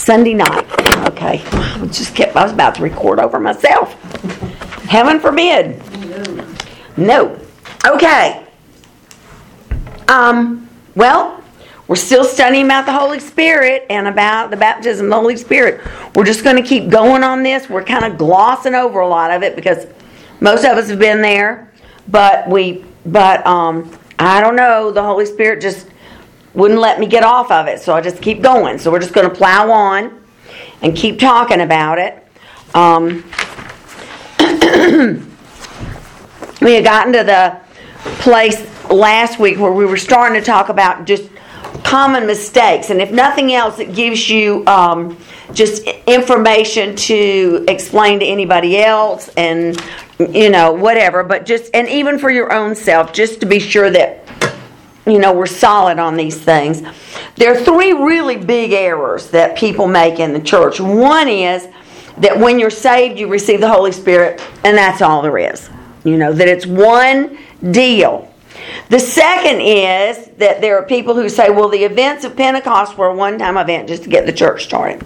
Sunday night. Okay, I just kept. I was about to record over myself. Heaven forbid. No. Okay. Um. Well, we're still studying about the Holy Spirit and about the baptism of the Holy Spirit. We're just going to keep going on this. We're kind of glossing over a lot of it because most of us have been there, but we. But um. I don't know. The Holy Spirit just wouldn't let me get off of it, so I just keep going. So we're just going to plow on and keep talking about it. Um, we had gotten to the place last week where we were starting to talk about just common mistakes, and if nothing else, it gives you um, just information to explain to anybody else, and you know whatever. But just and even for your own self, just to be sure that you know, we're solid on these things. There are three really big errors that people make in the church. One is that when you're saved, you receive the Holy Spirit, and that's all there is. You know, that it's one deal. The second is that there are people who say, well, the events of Pentecost were a one time event just to get the church started.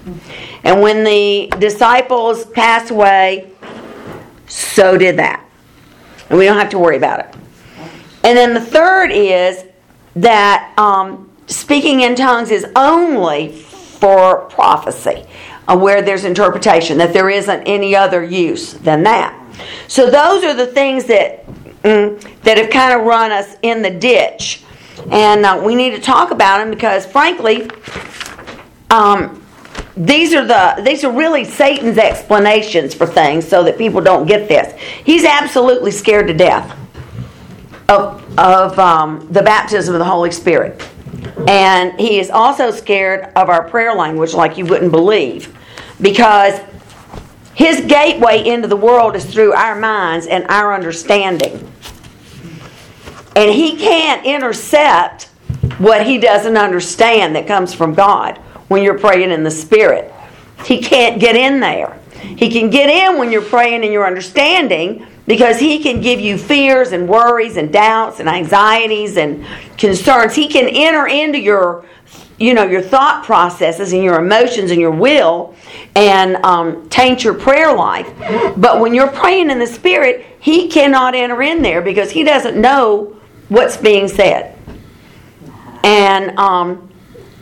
And when the disciples passed away, so did that. And we don't have to worry about it. And then the third is that um, speaking in tongues is only for prophecy, uh, where there's interpretation, that there isn't any other use than that. So those are the things that mm, that have kind of run us in the ditch, and uh, we need to talk about them because, frankly, um, these are the these are really Satan's explanations for things, so that people don't get this. He's absolutely scared to death of of um, the baptism of the Holy Spirit. And he is also scared of our prayer language like you wouldn't believe. Because his gateway into the world is through our minds and our understanding. And he can't intercept what he doesn't understand that comes from God when you're praying in the Spirit. He can't get in there. He can get in when you're praying in your understanding, because he can give you fears and worries and doubts and anxieties and concerns. He can enter into your you know your thought processes and your emotions and your will and um, taint your prayer life. But when you're praying in the spirit he cannot enter in there because he doesn't know what's being said. And um,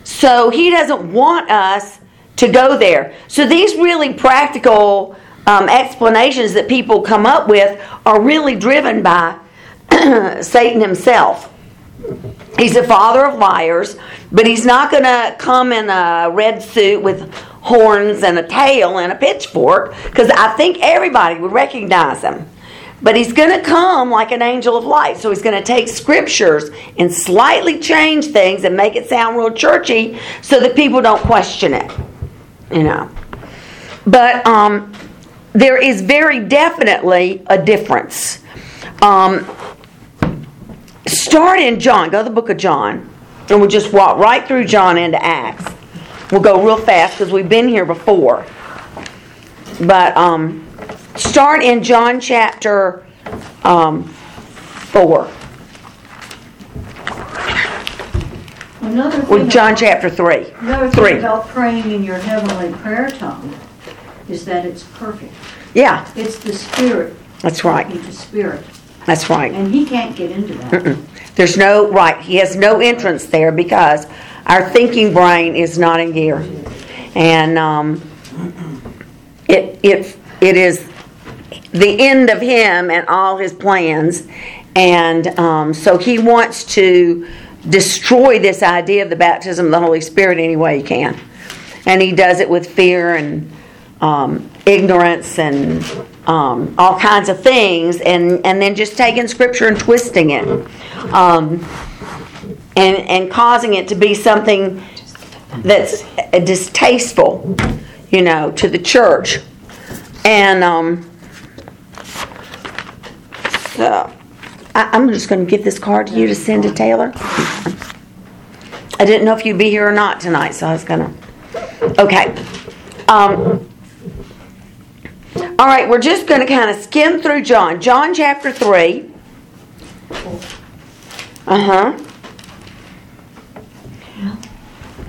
so he doesn't want us to go there. So these really practical um, explanations that people come up with are really driven by Satan himself. He's the father of liars, but he's not going to come in a red suit with horns and a tail and a pitchfork because I think everybody would recognize him. But he's going to come like an angel of light. So he's going to take scriptures and slightly change things and make it sound real churchy so that people don't question it. You know. But um, there is very definitely a difference. Um, start in John, go to the book of John, and we'll just walk right through John into Acts. We'll go real fast because we've been here before. But um, start in John chapter um, 4. Another Well, thing, John chapter 3. another 3. about praying in your heavenly prayer tongue is that it's perfect. Yeah, It's the spirit that's right. to spirit, That's right. and he can't get into that. There's no, right, he has no entrance there because our thinking brain is not in gear. And um, it, it, it is the end of him and all his plans. And um, so he wants to destroy this idea of the baptism of the Holy Spirit any way he can. And he does it with fear and um, ignorance and um, all kinds of things, and, and then just taking scripture and twisting it, um, and and causing it to be something that's distasteful, you know, to the church, and um, so I, I'm just going to give this card to you to send to Taylor. I didn't know if you'd be here or not tonight, so I was going to. Okay. Um, all right, we're just going to kind of skim through John. John chapter 3. Uh huh.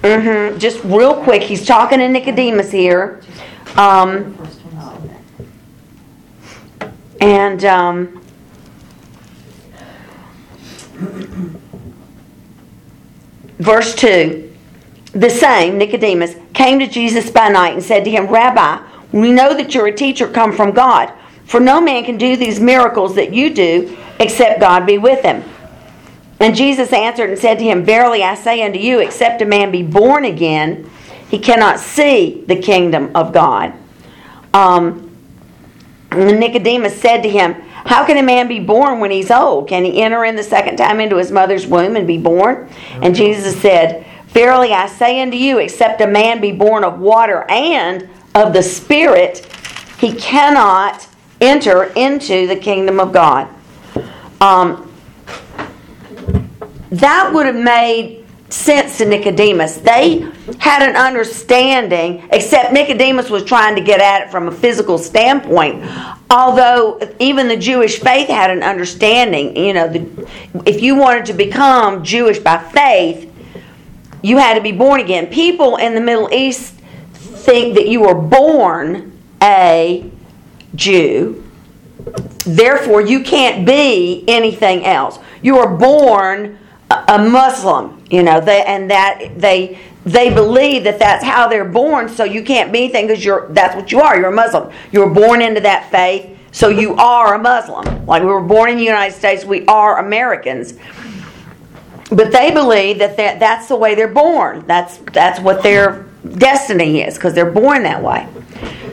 hmm just real quick, he's talking to Nicodemus here. Um, and, um, verse 2 the same, Nicodemus, came to Jesus by night and said to him, Rabbi, we know that you're a teacher come from God, for no man can do these miracles that you do except God be with him. And Jesus answered and said to him, Verily I say unto you, except a man be born again, he cannot see the kingdom of God. Um, Nicodemus said to him, How can a man be born when he's old? Can he enter in the second time into his mother's womb and be born? And Jesus said, Verily I say unto you, except a man be born of water and of the Spirit, he cannot enter into the kingdom of God. Um, that would have made sense to Nicodemus. They had an understanding, except Nicodemus was trying to get at it from a physical standpoint. Although even the Jewish faith had an understanding, you know, the, if you wanted to become Jewish by faith, you had to be born again. People in the Middle East think that you were born a Jew, therefore you can't be anything else. You were born a Muslim, you know, they, and that they they believe that that's how they're born, so you can't be anything because you're that's what you are. You're a Muslim. You were born into that faith, so you are a Muslim. Like we were born in the United States, we are Americans but they believe that, that that's the way they're born. That's that's what their destiny is because they're born that way.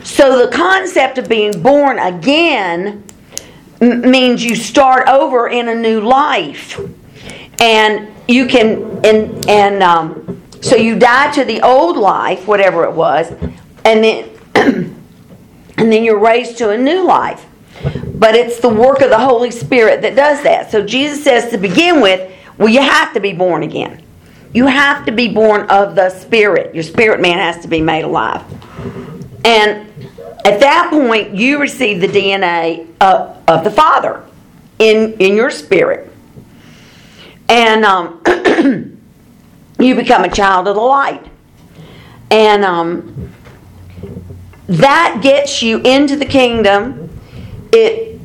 So the concept of being born again means you start over in a new life, and you can and and um, so you die to the old life, whatever it was, and then and then you're raised to a new life. But it's the work of the Holy Spirit that does that. So Jesus says to begin with well, you have to be born again. You have to be born of the Spirit. Your spirit man has to be made alive. And at that point, you receive the DNA of, of the Father in, in your spirit. And um, you become a child of the light. And um, that gets you into the kingdom. It,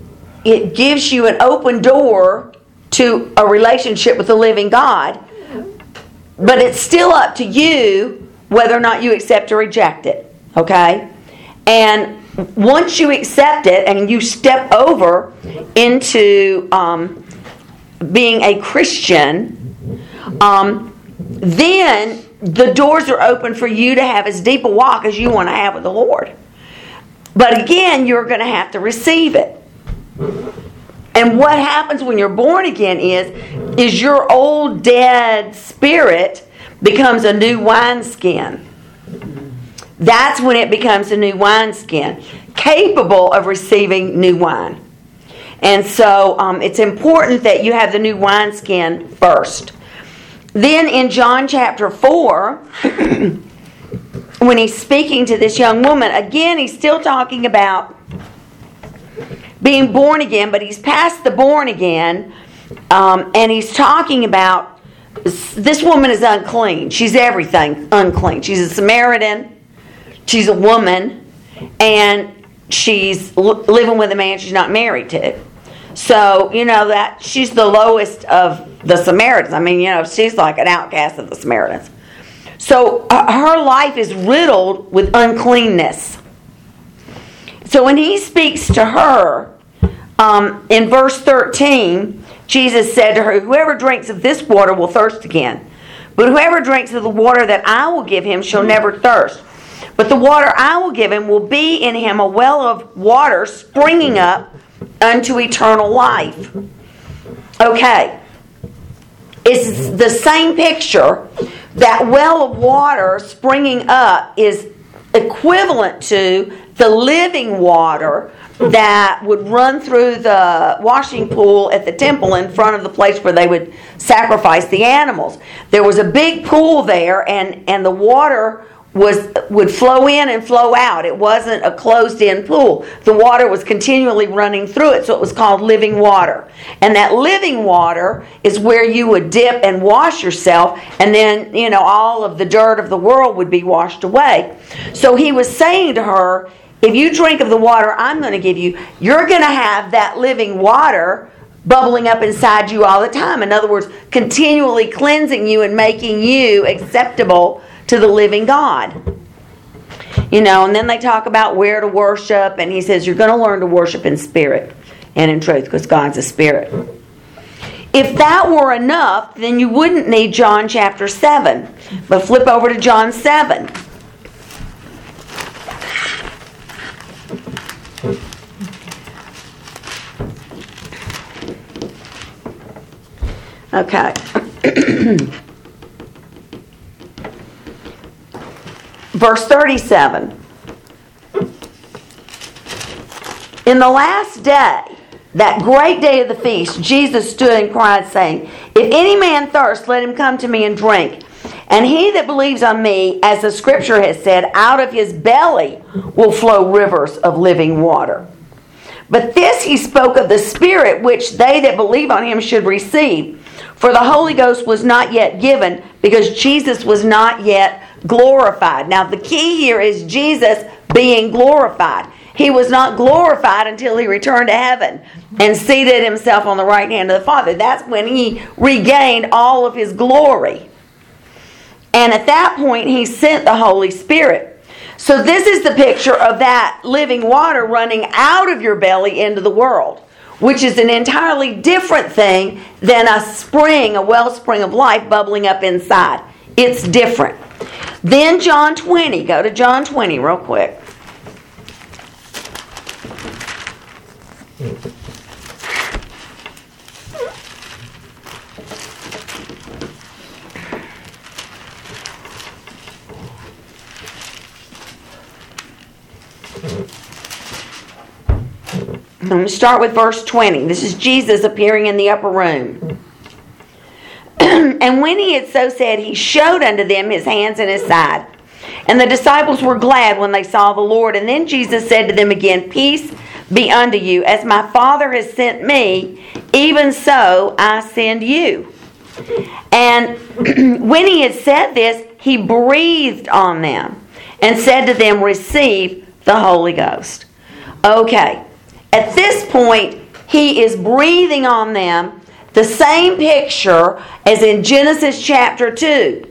it gives you an open door to a relationship with the living God. But it's still up to you whether or not you accept or reject it. Okay? And once you accept it and you step over into um, being a Christian, um, then the doors are open for you to have as deep a walk as you want to have with the Lord. But again, you're going to have to receive it. And what happens when you're born again is is your old dead spirit becomes a new wineskin. That's when it becomes a new wineskin, capable of receiving new wine. And so um, it's important that you have the new wineskin first. Then in John chapter 4, when he's speaking to this young woman, again, he's still talking about being born again, but he's past the born again, um, and he's talking about this woman is unclean. She's everything unclean. She's a Samaritan, she's a woman, and she's living with a man she's not married to. So, you know, that she's the lowest of the Samaritans. I mean, you know, she's like an outcast of the Samaritans. So uh, her life is riddled with uncleanness. So when he speaks to her, um, in verse 13, Jesus said to her, Whoever drinks of this water will thirst again. But whoever drinks of the water that I will give him shall never thirst. But the water I will give him will be in him a well of water springing up unto eternal life. Okay. It's the same picture. That well of water springing up is equivalent to the living water that would run through the washing pool at the temple in front of the place where they would sacrifice the animals. There was a big pool there, and, and the water was would flow in and flow out. It wasn't a closed-in pool. The water was continually running through it, so it was called living water. And that living water is where you would dip and wash yourself, and then you know all of the dirt of the world would be washed away. So he was saying to her, if you drink of the water I'm going to give you, you're going to have that living water bubbling up inside you all the time. In other words, continually cleansing you and making you acceptable to the living God. You know, and then they talk about where to worship, and he says you're going to learn to worship in spirit and in truth because God's a spirit. If that were enough, then you wouldn't need John chapter 7. But flip over to John 7. Okay. Verse 37. In the last day, that great day of the feast, Jesus stood and cried, saying, If any man thirst, let him come to me and drink. And he that believes on me, as the scripture has said, out of his belly will flow rivers of living water. But this he spoke of the Spirit, which they that believe on him should receive. For the Holy Ghost was not yet given, because Jesus was not yet glorified. Now, the key here is Jesus being glorified. He was not glorified until he returned to heaven and seated himself on the right hand of the Father. That's when he regained all of his glory. And at that point, he sent the Holy Spirit. So, this is the picture of that living water running out of your belly into the world, which is an entirely different thing than a spring, a wellspring of life bubbling up inside. It's different. Then, John 20. Go to John 20 real quick. Hmm. I'm going to start with verse 20. This is Jesus appearing in the upper room. and when he had so said, he showed unto them his hands and his side. And the disciples were glad when they saw the Lord. And then Jesus said to them again, Peace be unto you. As my Father has sent me, even so I send you. And when he had said this, he breathed on them and said to them, Receive the Holy Ghost. Okay, at this point, he is breathing on them the same picture as in Genesis chapter 2,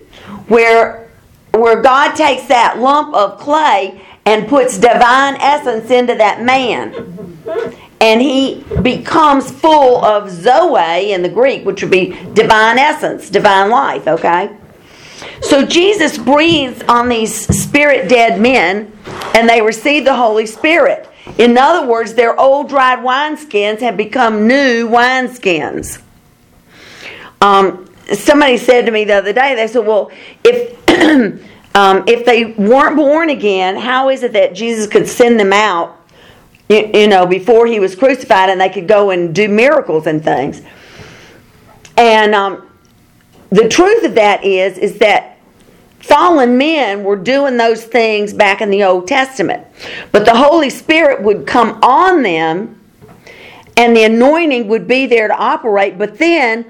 where, where God takes that lump of clay and puts divine essence into that man. And he becomes full of Zoe in the Greek, which would be divine essence, divine life, okay? So Jesus breathes on these spirit dead men, and they receive the Holy Spirit. In other words, their old dried wineskins have become new wineskins. Um, somebody said to me the other day, they said, well, if. um, if they weren't born again, how is it that Jesus could send them out, you, know, before he was crucified and they could go and do miracles and things? And um, the truth of that is, is that fallen men were doing those things back in the Old Testament. But the Holy Spirit would come on them and the anointing would be there to operate, but then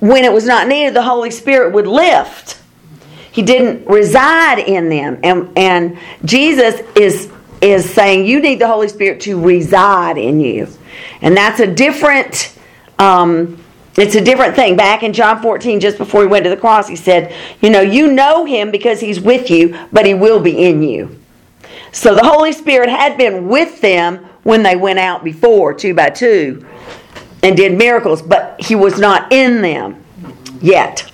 when it was not needed, the Holy Spirit would lift. He didn't reside in them. And, and Jesus is, is saying you need the Holy Spirit to reside in you. And that's a different. Um, it's a different thing. Back in John 14, just before he went to the cross, he said, You know, you know him because he's with you, but he will be in you. So the Holy Spirit had been with them when they went out before, two by two and did miracles, but he was not in them yet.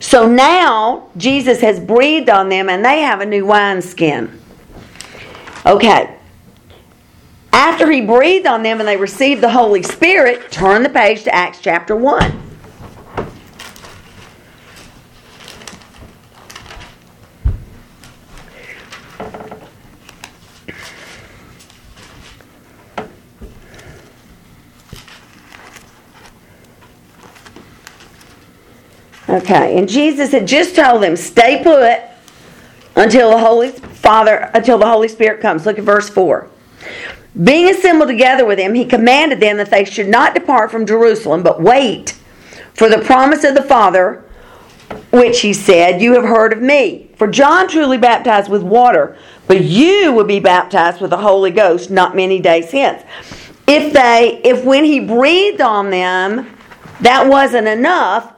So now Jesus has breathed on them and they have a new wineskin. Okay. After he breathed on them and they received the Holy Spirit, turn the page to Acts chapter 1. Okay, and Jesus had just told them, stay put, until the Holy Father, until the Holy Spirit comes. Look at verse 4. Being assembled together with him, he commanded them that they should not depart from Jerusalem, but wait for the promise of the Father, which he said, You have heard of me. For John truly baptized with water, but you will be baptized with the Holy Ghost not many days hence. If they, if when he breathed on them, that wasn't enough,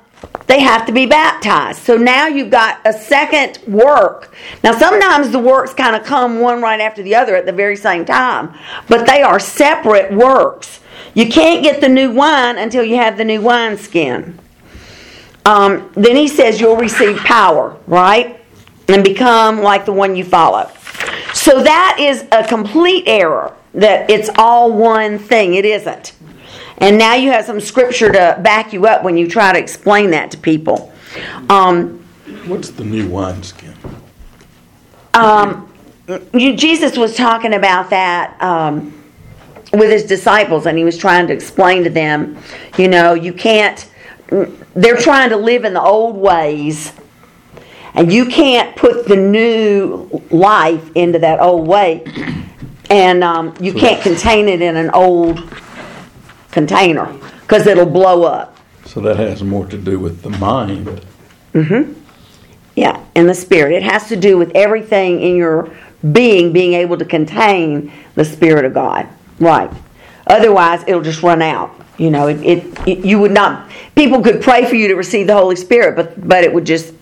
they have to be baptized. So now you've got a second work. Now, sometimes the works kind of come one right after the other at the very same time, but they are separate works. You can't get the new wine until you have the new wineskin. Um, then he says you'll receive power, right? And become like the one you follow. So that is a complete error that it's all one thing. It isn't. And now you have some scripture to back you up when you try to explain that to people. Um, What's the new wineskin? um, you, Jesus was talking about that um, with his disciples, and he was trying to explain to them, you know, you can't, they're trying to live in the old ways, and you can't put the new life into that old way, and um, you can't contain it in an old container because it'll blow up. So that has more to do with the mind. Mm-hmm. Yeah, and the spirit. It has to do with everything in your being being able to contain the spirit of God. Right. Otherwise, it'll just run out. You know, it, it, it you would not. People could pray for you to receive the Holy Spirit, but but it would just.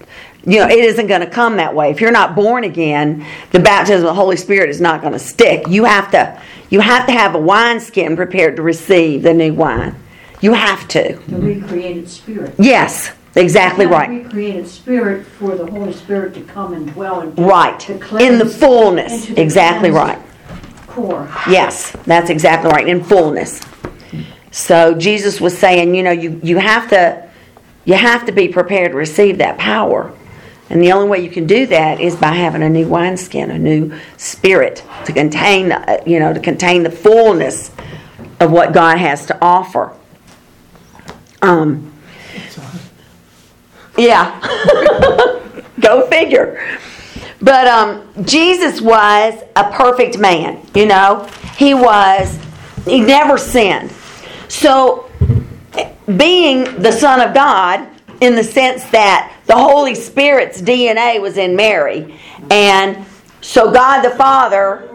You know, it isn't going to come that way. If you're not born again, the baptism of the Holy Spirit is not going to stick. You have to, you have to have a wineskin prepared to receive the new wine. You have to. The recreated spirit. Yes, exactly right. Recreated spirit for the Holy Spirit to come and dwell and Right. In the fullness. the Exactly right. Core. Yes, that's exactly right. In fullness. So Jesus was saying, you know, you, you have to you have to be prepared to receive that power. And the only way you can do that is by having a new wineskin, a new spirit to contain, uh, you know, to contain the fullness of what God has to offer. Um, yeah. Go figure. But um, Jesus was a perfect man, you know. He was, he never sinned. So, being the Son of God, in the sense that the Holy Spirit's DNA was in Mary, and so God the Father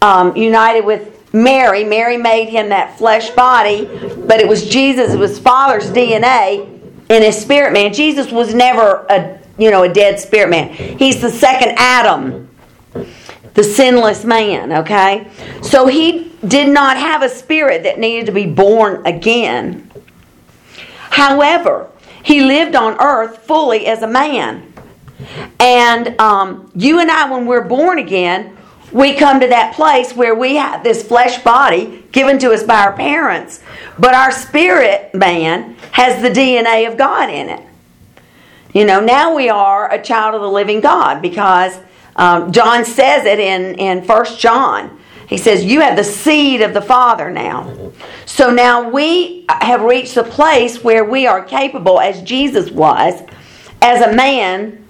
um, united with Mary. Mary made him that flesh body, but it was Jesus, it was Father's DNA in his spirit man. Jesus was never a you know a dead spirit man. He's the second Adam, the sinless man. Okay, so he did not have a spirit that needed to be born again. However, he lived on earth fully as a man. And um, you and I, when we're born again, we come to that place where we have this flesh body given to us by our parents, but our spirit man has the DNA of God in it. You know, now we are a child of the living God because um, John says it in, in 1 John. He says, You have the seed of the Father now. So now we have reached the place where we are capable, as Jesus was, as a man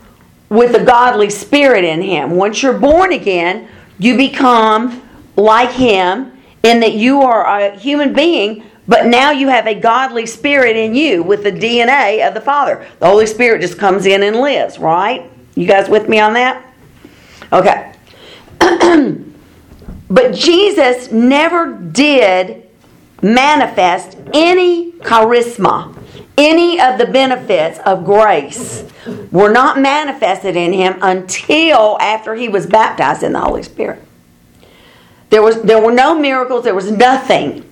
with a godly spirit in him. Once you're born again, you become like him in that you are a human being, but now you have a godly spirit in you with the DNA of the Father. The Holy Spirit just comes in and lives, right? You guys with me on that? Okay. but Jesus never did manifest any charisma, any of the benefits of grace were not manifested in him until after he was baptized in the Holy Spirit. There was there were no miracles, there was nothing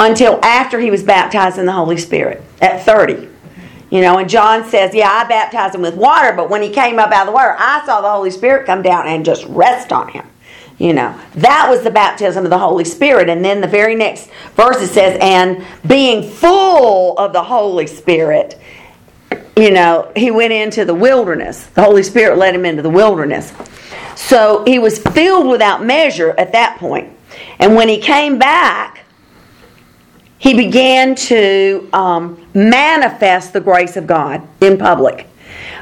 until after he was baptized in the Holy Spirit at 30. You know, and John says, Yeah, I baptized him with water, but when he came up out of the water, I saw the Holy Spirit come down and just rest on him. You know, that was the baptism of the Holy Spirit. And then the very next verse it says, And being full of the Holy Spirit, you know, he went into the wilderness. The Holy Spirit led him into the wilderness. So he was filled without measure at that point. And when he came back, he began to um, manifest the grace of God in public.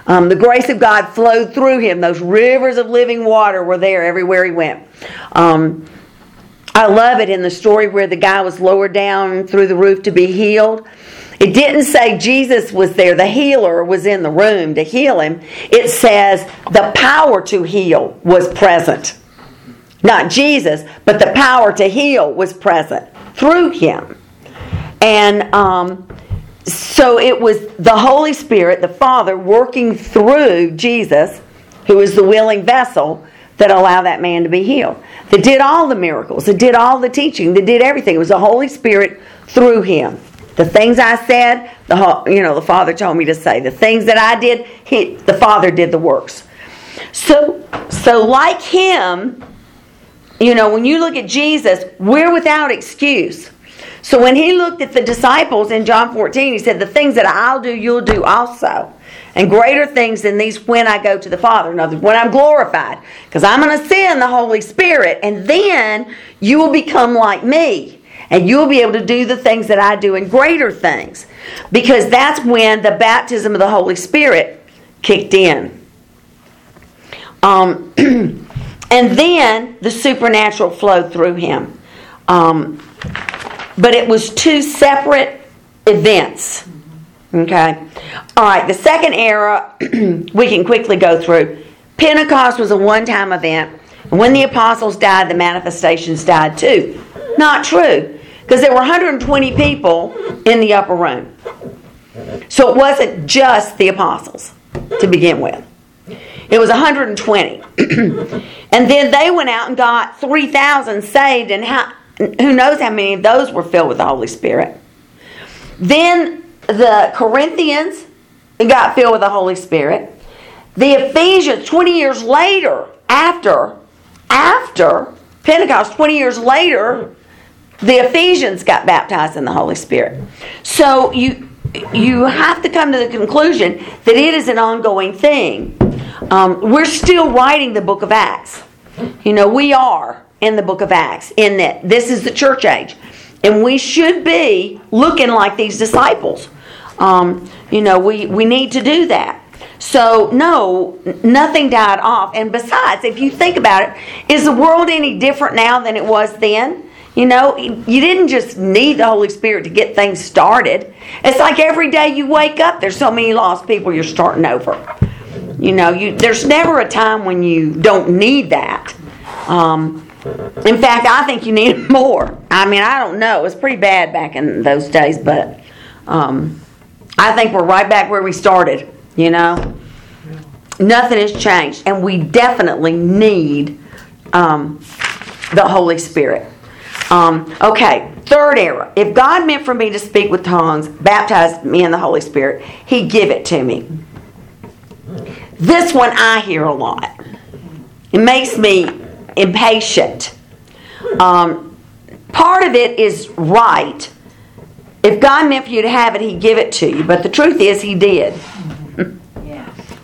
Um, the grace of God flowed through him. Those rivers of living water were there everywhere he went. Um, I love it in the story where the guy was lowered down through the roof to be healed. It didn't say Jesus was there, the healer was in the room to heal him. It says the power to heal was present. Not Jesus, but the power to heal was present through him. And um, so it was the Holy Spirit, the Father, working through Jesus, who is the willing vessel, that allow that man to be healed. That did all the miracles, that did all the teaching, that did everything. It was the Holy Spirit through him. The things I said, the you know, the Father told me to say. The things that I did, he, the Father did the works. So, so like him, you know, when you look at Jesus, we're without excuse. So when he looked at the disciples in John 14, he said, The things that I'll do, you'll do also. And greater things than these when I go to the Father. In other words, when I'm glorified. Because I'm going to send the Holy Spirit, and then you will become like me. And you'll be able to do the things that I do and greater things. Because that's when the baptism of the Holy Spirit kicked in. Um, and then the supernatural flowed through him. Um, but it was two separate events. Okay? All right, the second era we can quickly go through. Pentecost was a one time event. When the apostles died, the manifestations died too. Not true, because there were 120 people in the upper room. So it wasn't just the apostles to begin with. It was 120. and then they went out and got 3,000 saved, and how, who knows how many of those were filled with the Holy Spirit. Then the Corinthians got filled with the Holy Spirit. The Ephesians, 20 years later, after, after Pentecost, 20 years later, the Ephesians got baptized in the Holy Spirit. So you you have to come to the conclusion that it is an ongoing thing. Um, we're still writing the book of Acts. You know, we are in the book of Acts, in that this is the church age. And we should be looking like these disciples. Um, you know, we, we need to do that. So, no, nothing died off. And besides, if you think about it, is the world any different now than it was then? You know, you didn't just need the Holy Spirit to get things started. It's like every day you wake up, there's so many lost people you're starting over. You know, you, there's never a time when you don't need that. Um, in fact, I think you need more. I mean, I don't know. It was pretty bad back in those days, but um, I think we're right back where we started, you know? Nothing has changed, and we definitely need um, the Holy Spirit. Um, okay, third era. If God meant for me to speak with tongues, baptize me in the Holy Spirit, He give it to me. This one I hear a lot. It makes me impatient. Um, part of it is right. If God meant for you to have it, He'd give it to you. But the truth is, He did.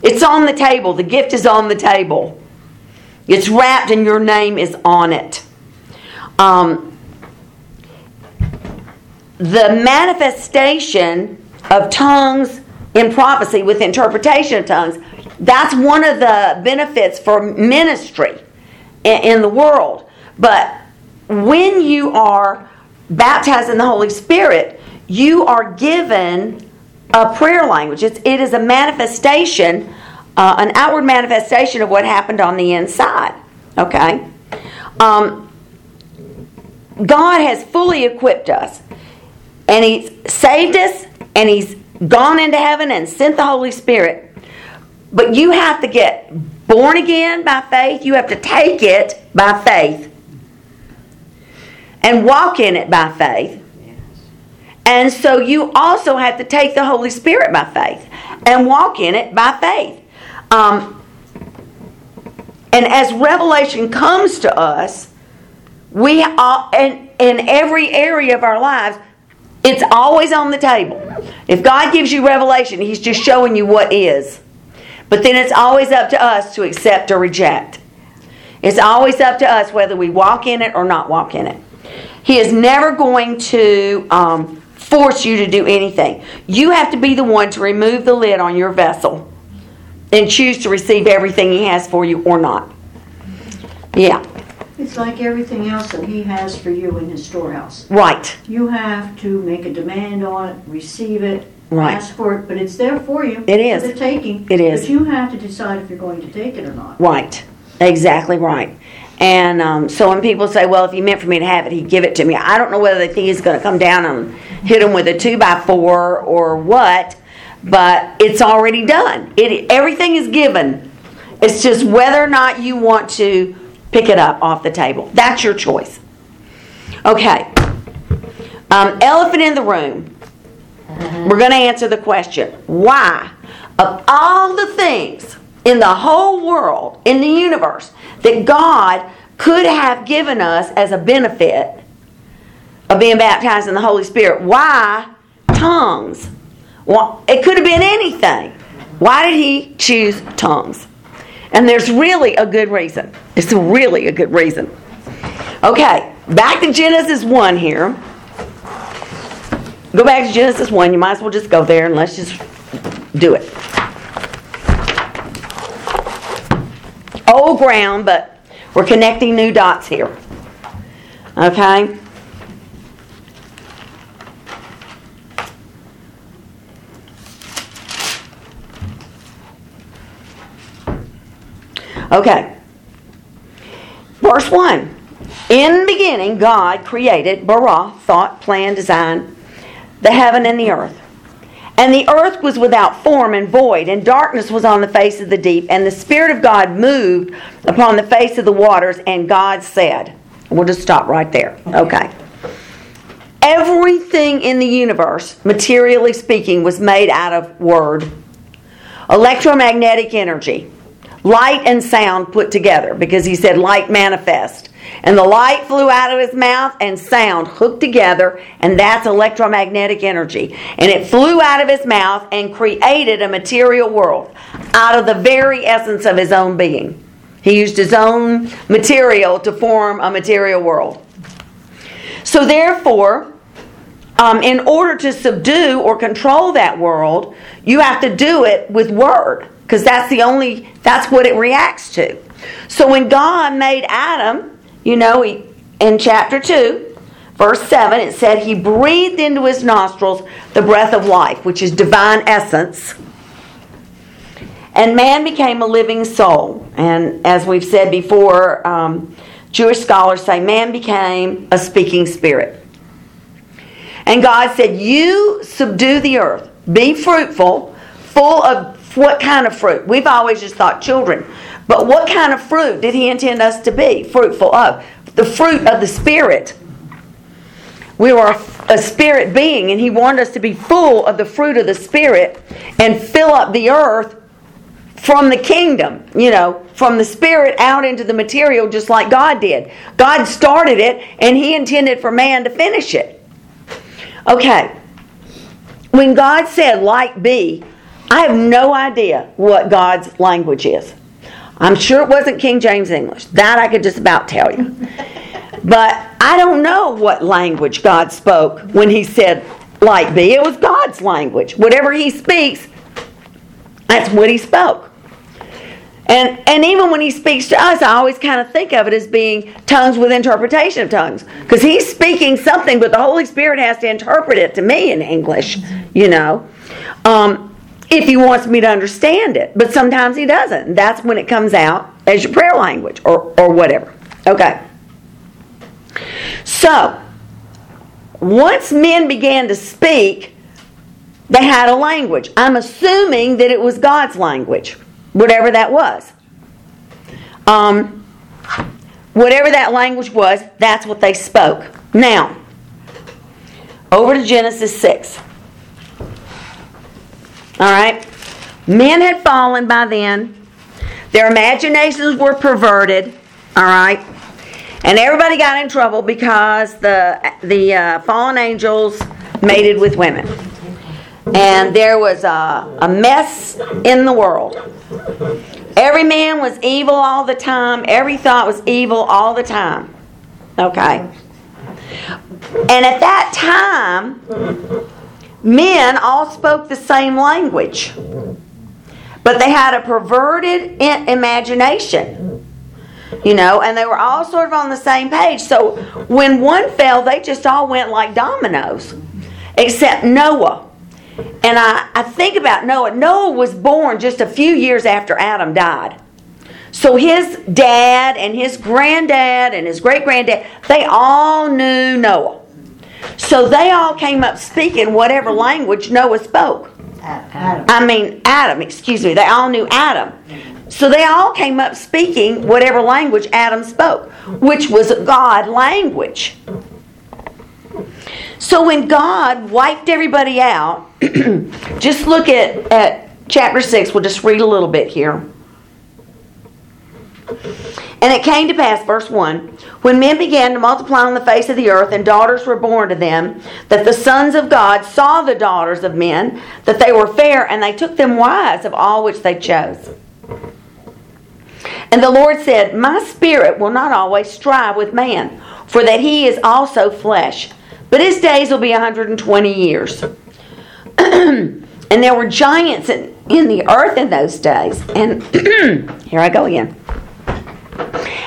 It's on the table. The gift is on the table. It's wrapped and your name is on it. Um, the manifestation of tongues in prophecy with interpretation of tongues, that's one of the benefits for ministry in the world. But when you are baptized in the Holy Spirit, you are given a prayer language. It's, it is a manifestation, uh, an outward manifestation of what happened on the inside. Okay? Um, God has fully equipped us, and He's saved us, and He's gone into heaven and sent the Holy Spirit. But you have to get born again by faith, you have to take it by faith and walk in it by faith. And so you also have to take the Holy Spirit by faith and walk in it by faith. Um, and as revelation comes to us, we all, in, in every area of our lives, it's always on the table. If God gives you revelation, He's just showing you what is. But then it's always up to us to accept or reject. It's always up to us whether we walk in it or not walk in it. He is never going to um, force you to do anything. You have to be the one to remove the lid on your vessel and choose to receive everything He has for you or not. Yeah, It's like everything else that he has for you in his storehouse. right, You have to make a demand on it, receive it, Right. ask for it, but it's there for you. It is. For the taking. It is. But you have to decide if you're going to take it or not. right. Exactly right. And um, so when people say, well, if he meant for me to have it, he'd give it to me, I don't know whether they think he's going to come down and hit him with a two by four or what, but it's already done. It Everything is given. It's just whether or not you want to pick it up off the table. That's your choice. Okay. Um, elephant in the room. We're going to answer the question why, of all the things in the whole world, in the universe, that God could have given us as a benefit of being baptized in the Holy Spirit, why tongues? Well, it could have been anything. Why did He choose tongues? And there's really a good reason. It's really a good reason. Okay, back to Genesis 1 here. Go back to Genesis 1. You might as well just go there and let's just do it. Old ground, but we're connecting new dots here. Okay? Okay. Verse 1. In the beginning, God created, bara, thought, plan, design, the heaven and the earth. And the earth was without form and void, and darkness was on the face of the deep, and the Spirit of God moved upon the face of the waters, and God said, We'll just stop right there. Okay. Everything in the universe, materially speaking, was made out of word. Electromagnetic energy, light and sound put together, because he said light manifest. And the light flew out of his mouth and sound hooked together, and that's electromagnetic energy. And it flew out of his mouth and created a material world out of the very essence of his own being. He used his own material to form a material world. So, therefore, um, in order to subdue or control that world, you have to do it with word because that's the only that's what it reacts to. So when God made Adam, you know, he, in chapter 2, verse 7, it said he breathed into his nostrils the breath of life, which is divine essence. And man became a living soul. And as we've said before, um, Jewish scholars say man became a speaking spirit. And God said, You subdue the earth, be fruitful, full of what kind of fruit? We've always just thought children. But what kind of fruit did He intend us to be fruitful of? The fruit of the Spirit. We were a spirit being, and He wanted us to be full of the fruit of the Spirit and fill up the earth from the kingdom, you know, from the spirit out into the material, just like God did. God started it, and He intended for man to finish it. Okay. When God said, light be, I have no idea what God's language is. I'm sure it wasn't King James English. That I could just about tell you. But I don't know what language God spoke when He said, light be. It was God's language. Whatever He speaks, that's what He spoke. And, and even when he speaks to us, I always kind of think of it as being tongues with interpretation of tongues. Because he's speaking something, but the Holy Spirit has to interpret it to me in English, you know, um, if he wants me to understand it. But sometimes he doesn't. That's when it comes out as your prayer language or, or whatever. Okay. So, once men began to speak, they had a language. I'm assuming that it was God's language whatever that was. Um, whatever that language was, that's what they spoke. Now, over to Genesis 6. All right? Men had fallen by then, their imaginations were perverted. All right? And everybody got in trouble because the, the uh, fallen angels mated with women. And there was a, a mess in the world. Every man was evil all the time. Every thought was evil all the time. Okay. And at that time, men all spoke the same language. but they had a perverted imagination. You know, and they were all sort of on the same page. So when one fell, they just all went like dominoes, except Noah. And I, I think about Noah. Noah was born just a few years after Adam died. So his dad and his granddad and his great granddad, they all knew Noah. So they all came up speaking whatever language Noah spoke. Adam. I mean, Adam, excuse me. They all knew Adam. So they all came up speaking whatever language Adam spoke, which was God language. So when God wiped everybody out, just look at, at chapter 6. We'll just read a little bit here. And it came to pass, verse 1, when men began to multiply on the face of the earth, and daughters were born to them, that the sons of God saw the daughters of men, that they were fair, and they took them wives of all which they chose. And the Lord said, My spirit will not always strive with man, for that he is also flesh. But his days will be a 120 years. and there were giants in, in the earth in those days. And here I go again.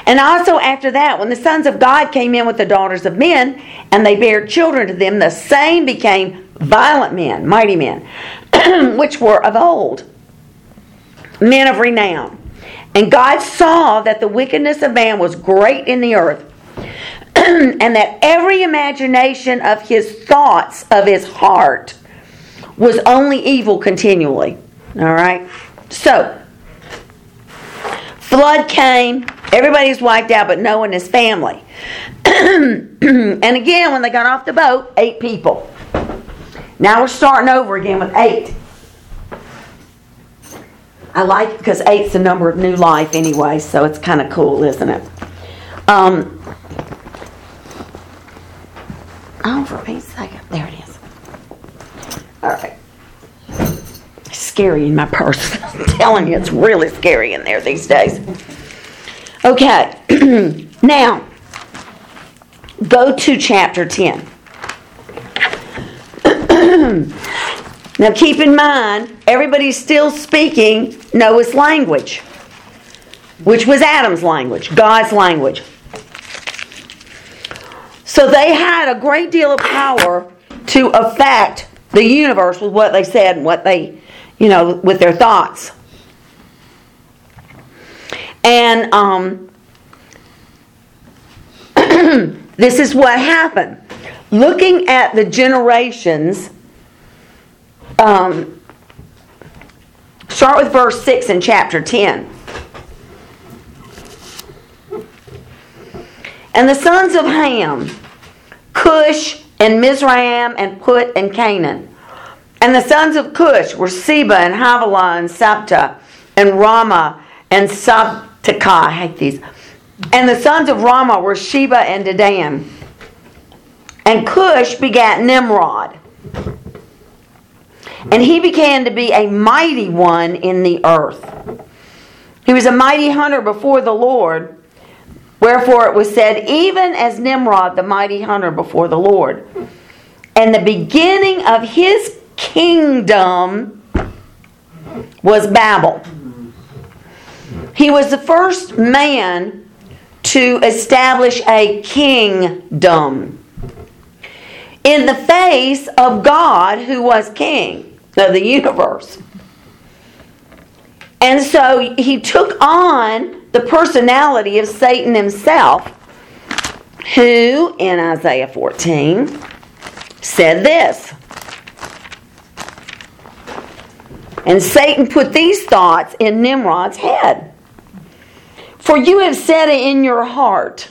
And also after that, when the sons of God came in with the daughters of men, and they bare children to them, the same became violent men, mighty men, which were of old, men of renown. And God saw that the wickedness of man was great in the earth, and that every imagination of his thoughts of his heart was only evil continually. All right? So, flood came, everybody's wiped out but Noah and his family. and again, when they got off the boat, eight people. Now we're starting over again with eight. I like it because eight's the number of new life anyway, so it's kind of cool, isn't it? Um, oh, for Pete's sake, there it is. All right. Scary in my purse. I'm telling you, it's really scary in there these days. Okay, now go to chapter 10. now keep in mind, everybody's still speaking Noah's language, which was Adam's language, God's language. So they had a great deal of power to affect the universe with what they said and what they, you know, with their thoughts. And um, this is what happened. Looking at the generations, um, start with verse 6 in chapter 10. And the sons of Ham, Cush and Mizraim and Put and Canaan. And the sons of Cush were Seba and Havilah and Sabta and Raamah and Sabtaka. I hate these. And the sons of Raamah were Sheba and Dedan. And Cush begat Nimrod. And he began to be a mighty one in the earth. He was a mighty hunter before the Lord. Wherefore it was said, even as Nimrod, the mighty hunter before the Lord. And the beginning of his kingdom was Babel. He was the first man to establish a kingdom in the face of God, who was king of the universe. And so he took on the personality of Satan himself, who in Isaiah 14 said this. And Satan put these thoughts in Nimrod's head. For you have said in your heart,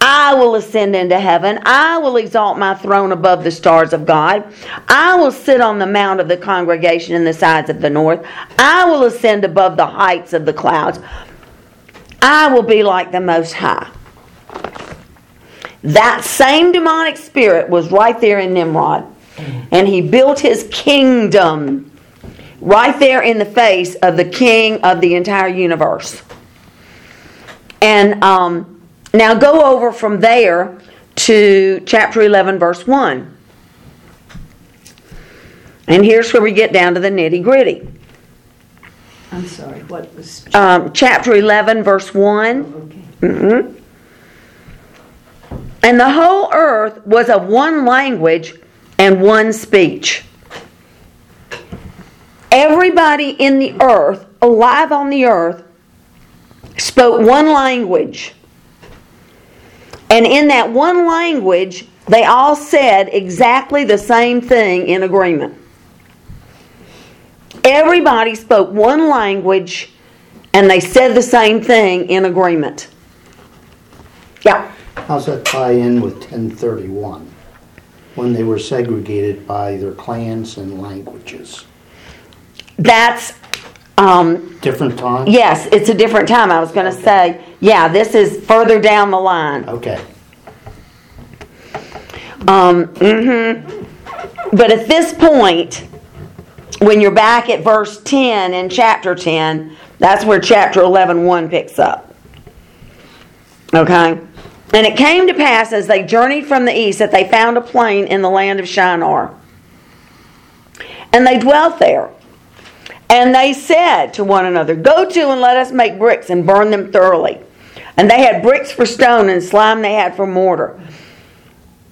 I will ascend into heaven. I will exalt my throne above the stars of God. I will sit on the mount of the congregation in the sides of the north. I will ascend above the heights of the clouds. I will be like the Most High. That same demonic spirit was right there in Nimrod. And he built his kingdom right there in the face of the king of the entire universe. And um, now go over from there to chapter 11, verse 1. And here's where we get down to the nitty gritty. I'm sorry, what was, um, chapter 11, verse 1. okay. Mm-hmm. And the whole earth was of one language and one speech. Everybody in the earth, alive on the earth, spoke one language. And in that one language, they all said exactly the same thing in agreement. Everybody spoke one language and they said the same thing in agreement. Yeah. How's that tie in with ten thirty-one? When they were segregated by their clans and languages? That's, um, Different time? yes, it's a different time. I was going to say, yeah, this is further down the line. Okay. Um, mm-hmm. But at this point, when you're back at verse 10 in chapter 10, that's where chapter 11 1 picks up. Okay? And it came to pass as they journeyed from the east that they found a plain in the land of Shinar. And they dwelt there. And they said to one another, Go to and let us make bricks and burn them thoroughly. And they had bricks for stone and slime they had for mortar.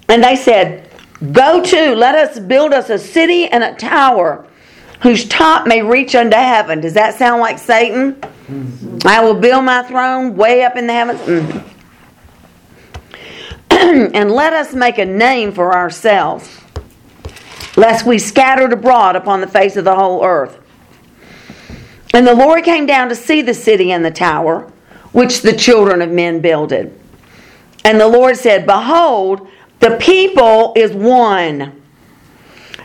And they said, Go to, let us build us a city and a tower whose top may reach unto heaven. Does that sound like Satan? I will build my throne way up in the heavens. Mhm. and let us make a name for ourselves, lest we scattered abroad upon the face of the whole earth. And the Lord came down to see the city and the tower, which the children of men builded. And the Lord said, Behold, the people is one.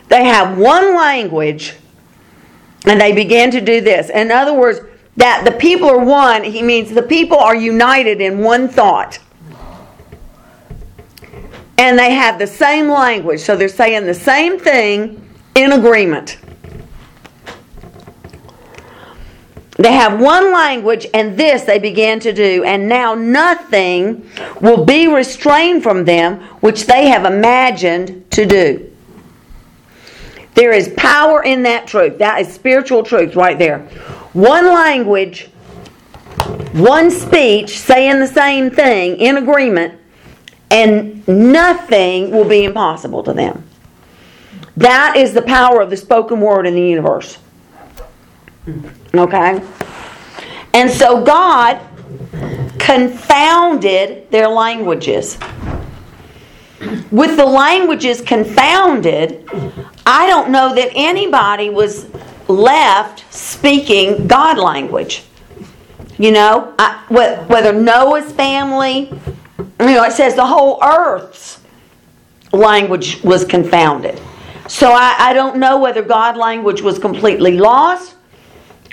They have one language, and they began to do this. In other words, that the people are one, he means the people are united in one thought. And they have the same language, so they're saying the same thing in agreement. They have one language, and this they began to do, and now nothing will be restrained from them which they have imagined to do. There is power in that truth. That is spiritual truth right there. One language, one speech, saying the same thing in agreement, and nothing will be impossible to them. That is the power of the spoken word in the universe. Okay? And so God confounded their languages. With the languages confounded, I don't know that anybody was left speaking God language. You know, I, whether Noah's family, you know, it says the whole earth's language was confounded. So I, I don't know whether God language was completely lost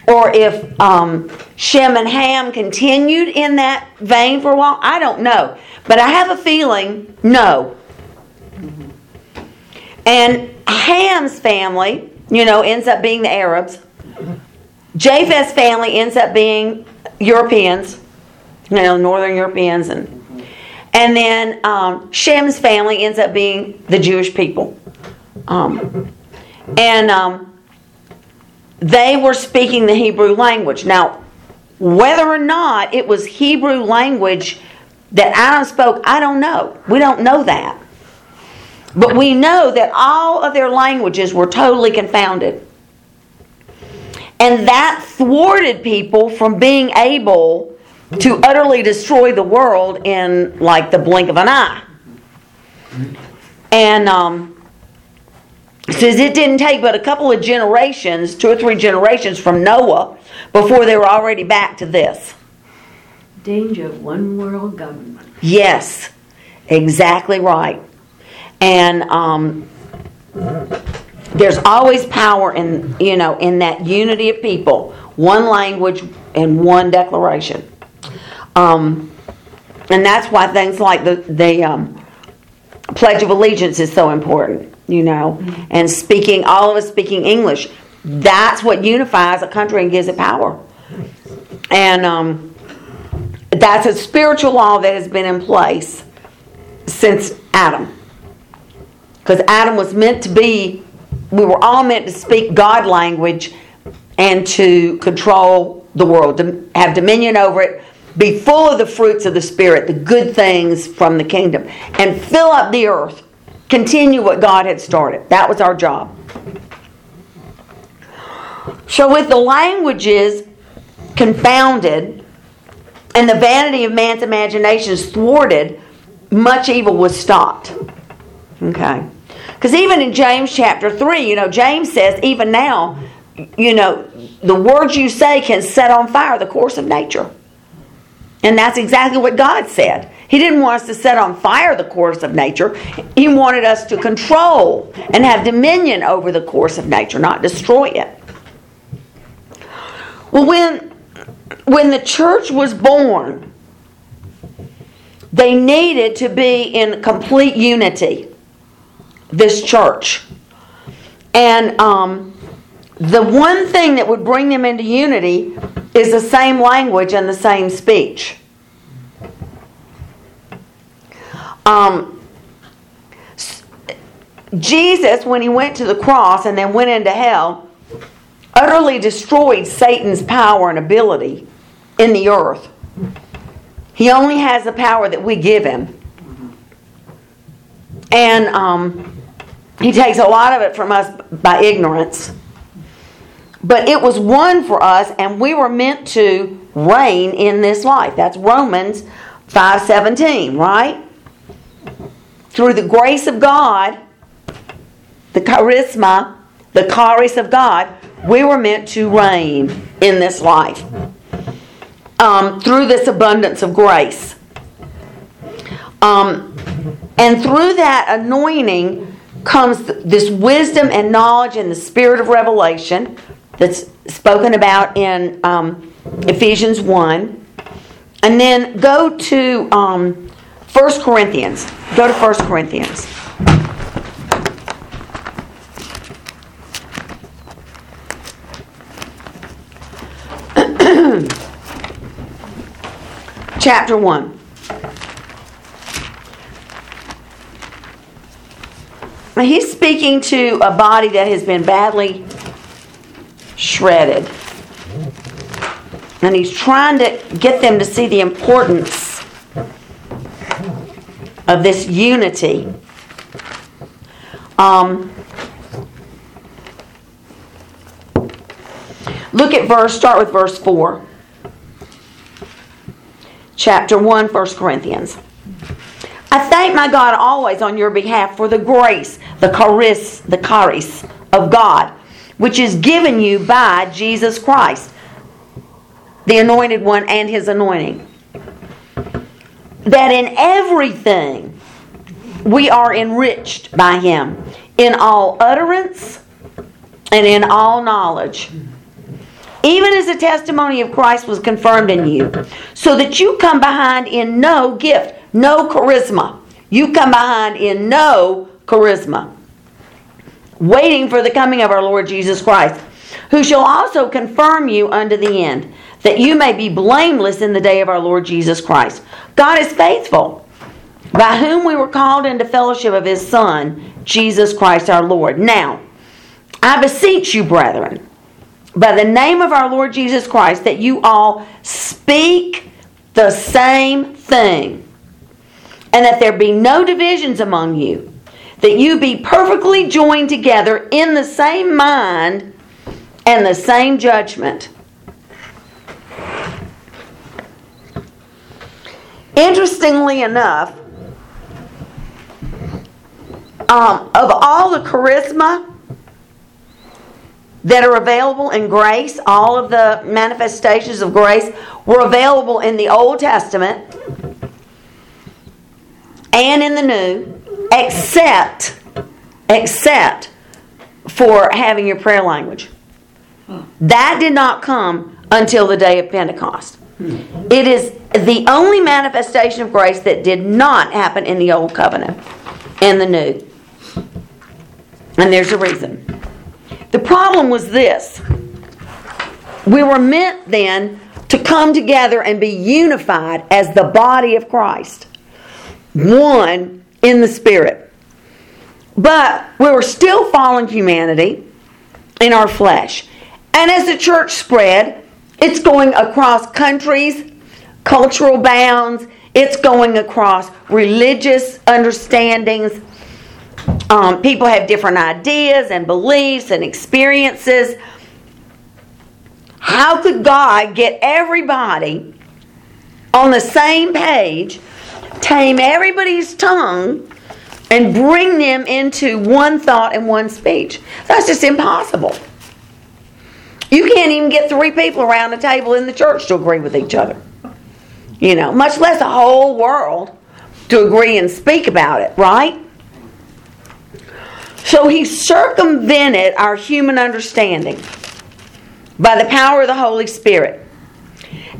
or if um, Shem and Ham continued in that vein for a while. I don't know. But I have a feeling no. And Ham's family, you know, ends up being the Arabs. Japheth's family ends up being Europeans, you know, Northern Europeans, and and then um, Shem's family ends up being the Jewish people, um, and um, they were speaking the Hebrew language. Now, whether or not it was Hebrew language that Adam spoke, I don't know. We don't know that. But we know that all of their languages were totally confounded. And that thwarted people from being able to utterly destroy the world in like the blink of an eye. And um, says it didn't take but a couple of generations, two or three generations from Noah, before they were already back to this. Danger of one world government. Yes, exactly right. And um, there's always power in you know in that unity of people, one language and one declaration. Um, and that's why things like the the um, Pledge of Allegiance is so important. You know, and speaking all of us speaking English, that's what unifies a country and gives it power. And um, that's a spiritual law that has been in place since Adam. Because Adam was meant to be, we were all meant to speak God language and to control the world, to have dominion over it, be full of the fruits of the Spirit, the good things from the kingdom, and fill up the earth. Continue what God had started. That was our job. So, with the languages confounded and the vanity of man's imaginations thwarted, much evil was stopped. Okay. Because even in James chapter 3, you know, James says, even now, you know, the words you say can set on fire the course of nature. And that's exactly what God said. He didn't want us to set on fire the course of nature. He wanted us to control and have dominion over the course of nature, not destroy it. Well, when when the church was born, they needed to be in complete unity. This church, and um, the one thing that would bring them into unity is the same language and the same speech. Um, Jesus, when he went to the cross and then went into hell, utterly destroyed Satan's power and ability in the earth. He only has the power that we give him. And um, he takes a lot of it from us by ignorance. But it was won for us, and we were meant to reign in this life. That's Romans 5:17, right? Through the grace of God, the charisma, the charis of God, we were meant to reign in this life um, through this abundance of grace. Um, and through that anointing comes this wisdom and knowledge and the spirit of revelation that's spoken about in um, Ephesians 1. And then go to um, 1 Corinthians. Go to 1 Corinthians. Chapter 1. Now, He's speaking to a body that has been badly shredded. And he's trying to get them to see the importance of this unity. Um, look at verse, start with verse 4. Chapter 1, 1 Corinthians. I thank my God always on your behalf for the grace, the charis, the charis of God, which is given you by Jesus Christ, the anointed one and his anointing. That in everything we are enriched by him, in all utterance and in all knowledge. Even as the testimony of Christ was confirmed in you, so that you come behind in no gift, no charisma. You come behind in no charisma waiting for the coming of our Lord Jesus Christ, who shall also confirm you unto the end, that you may be blameless in the day of our Lord Jesus Christ. God is faithful, by whom we were called into fellowship of his Son, Jesus Christ our Lord. Now, I beseech you, brethren, by the name of our Lord Jesus Christ, that you all speak the same thing, and that there be no divisions among you that you be perfectly joined together in the same mind and the same judgment. Interestingly enough, um, of all the charisma that are available in grace, all of the manifestations of grace were available in the Old Testament and in the New, except except for having your prayer language. That did not come until the day of Pentecost. It is the only manifestation of grace that did not happen in the old covenant and the new. And there's a reason. The problem was this. We were meant then to come together and be unified as the body of Christ, one in the Spirit. But we were still fallen humanity in our flesh. And as the church spread, it's going across countries, cultural bounds, it's going across religious understandings. Um, people have different ideas and beliefs and experiences. How could God get everybody on the same page, tame everybody's tongue, and bring them into one thought and one speech? That's just impossible. You can't even get three people around the table in the church to agree with each other. You know, much less a whole world to agree and speak about it, right? So he circumvented our human understanding by the power of the Holy Spirit.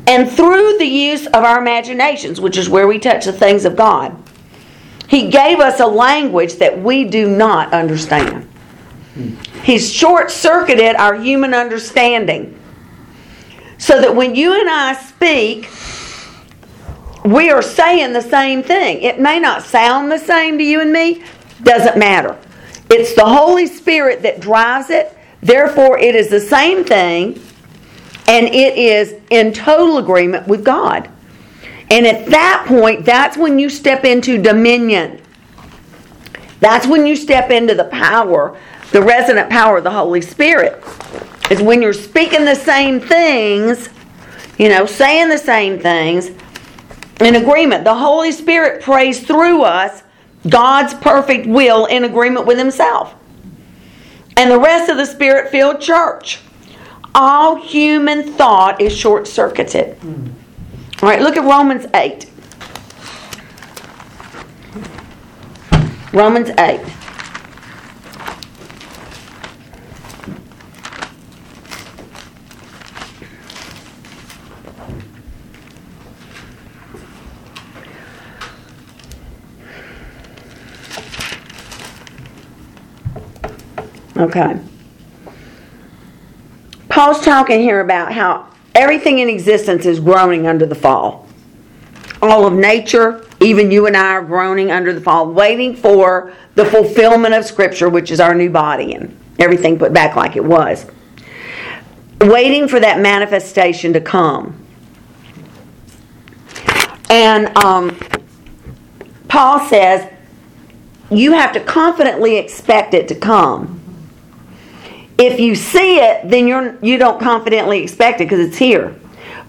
And through the use of our imaginations, which is where we touch the things of God, he gave us a language that we do not understand. He's short circuited our human understanding. So that when you and I speak, we are saying the same thing. It may not sound the same to you and me, doesn't matter. It's the Holy Spirit that drives it. Therefore, it is the same thing, and it is in total agreement with God. And at that point, that's when you step into dominion. That's when you step into the power the resonant power of the Holy Spirit is when you're speaking the same things, you know, saying the same things in agreement. The Holy Spirit prays through us God's perfect will in agreement with Himself. And the rest of the Spirit filled church. All human thought is short circuited. All right, look at Romans 8. Romans 8. Okay. Paul's talking here about how everything in existence is groaning under the fall. All of nature, even you and I are groaning under the fall, waiting for the fulfillment of Scripture, which is our new body and everything put back like it was. Waiting for that manifestation to come. And um, Paul says, you have to confidently expect it to come if you see it, then you're you don't confidently expect it because it's here.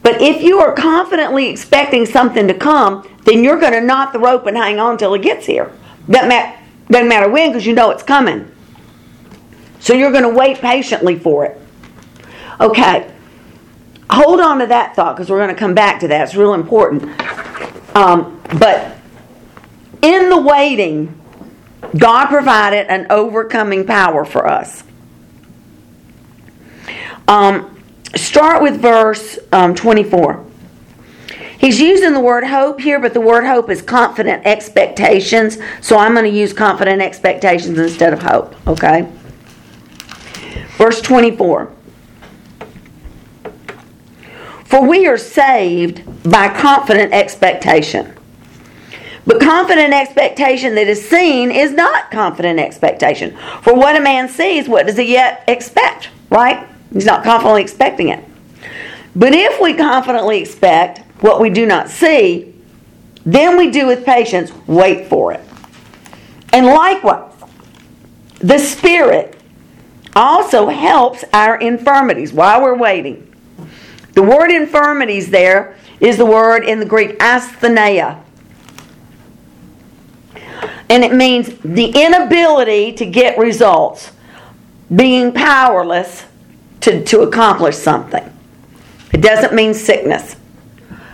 But if you are confidently expecting something to come, then you're going to knot the rope and hang on until it gets here. Doesn't matter, doesn't matter when because you know it's coming. So you're going to wait patiently for it. Okay. Hold on to that thought because we're going to come back to that. It's real important. Um, but in the waiting, God provided an overcoming power for us. Um, start with verse um, 24. He's using the word hope here, but the word hope is confident expectations. So I'm going to use confident expectations instead of hope, okay? Verse 24. For we are saved by confident expectation. But confident expectation that is seen is not confident expectation. For what a man sees, what does he yet expect? Right? He's not confidently expecting it. But if we confidently expect what we do not see, then we do with patience wait for it. And likewise, the Spirit also helps our infirmities while we're waiting. The word infirmities there is the word in the Greek asthenia. And it means the inability to get results, being powerless to, to accomplish something. It doesn't mean sickness.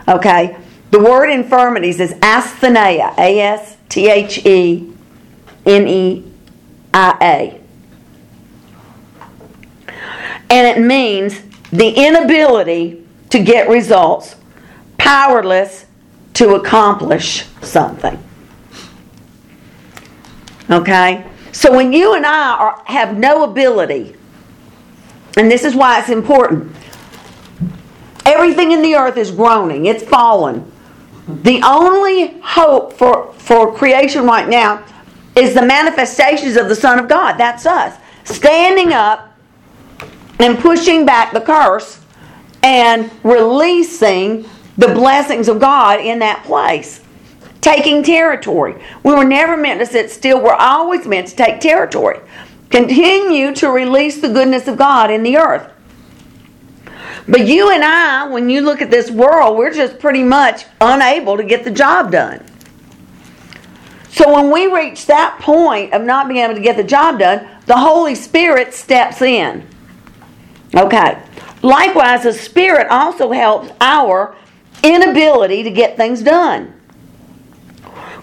Okay? The word infirmities is asthenia, A S T H E N E I A. And it means the inability to get results, powerless to accomplish something. Okay? So when you and I are, have no ability and this is why it's important. Everything in the earth is groaning, it's fallen. The only hope for, for creation right now is the manifestations of the Son of God. That's us. Standing up and pushing back the curse and releasing the blessings of God in that place. Taking territory. We were never meant to sit still, we're always meant to take territory. Continue to release the goodness of God in the earth. But you and I, when you look at this world, we're just pretty much unable to get the job done. So when we reach that point of not being able to get the job done, the Holy Spirit steps in. Okay. Likewise, the Spirit also helps our inability to get things done.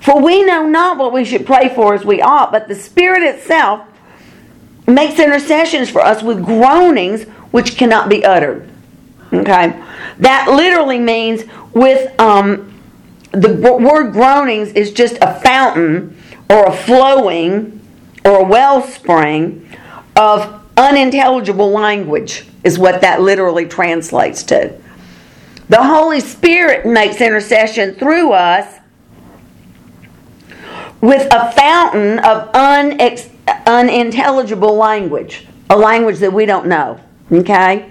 For we know not what we should pray for as we ought, but the Spirit itself makes intercessions for us with groanings which cannot be uttered. Okay? That literally means with um, the word groanings is just a fountain or a flowing or a wellspring of unintelligible language, is what that literally translates to. The Holy Spirit makes intercession through us with a fountain of unex- unintelligible language, a language that we don't know. Okay?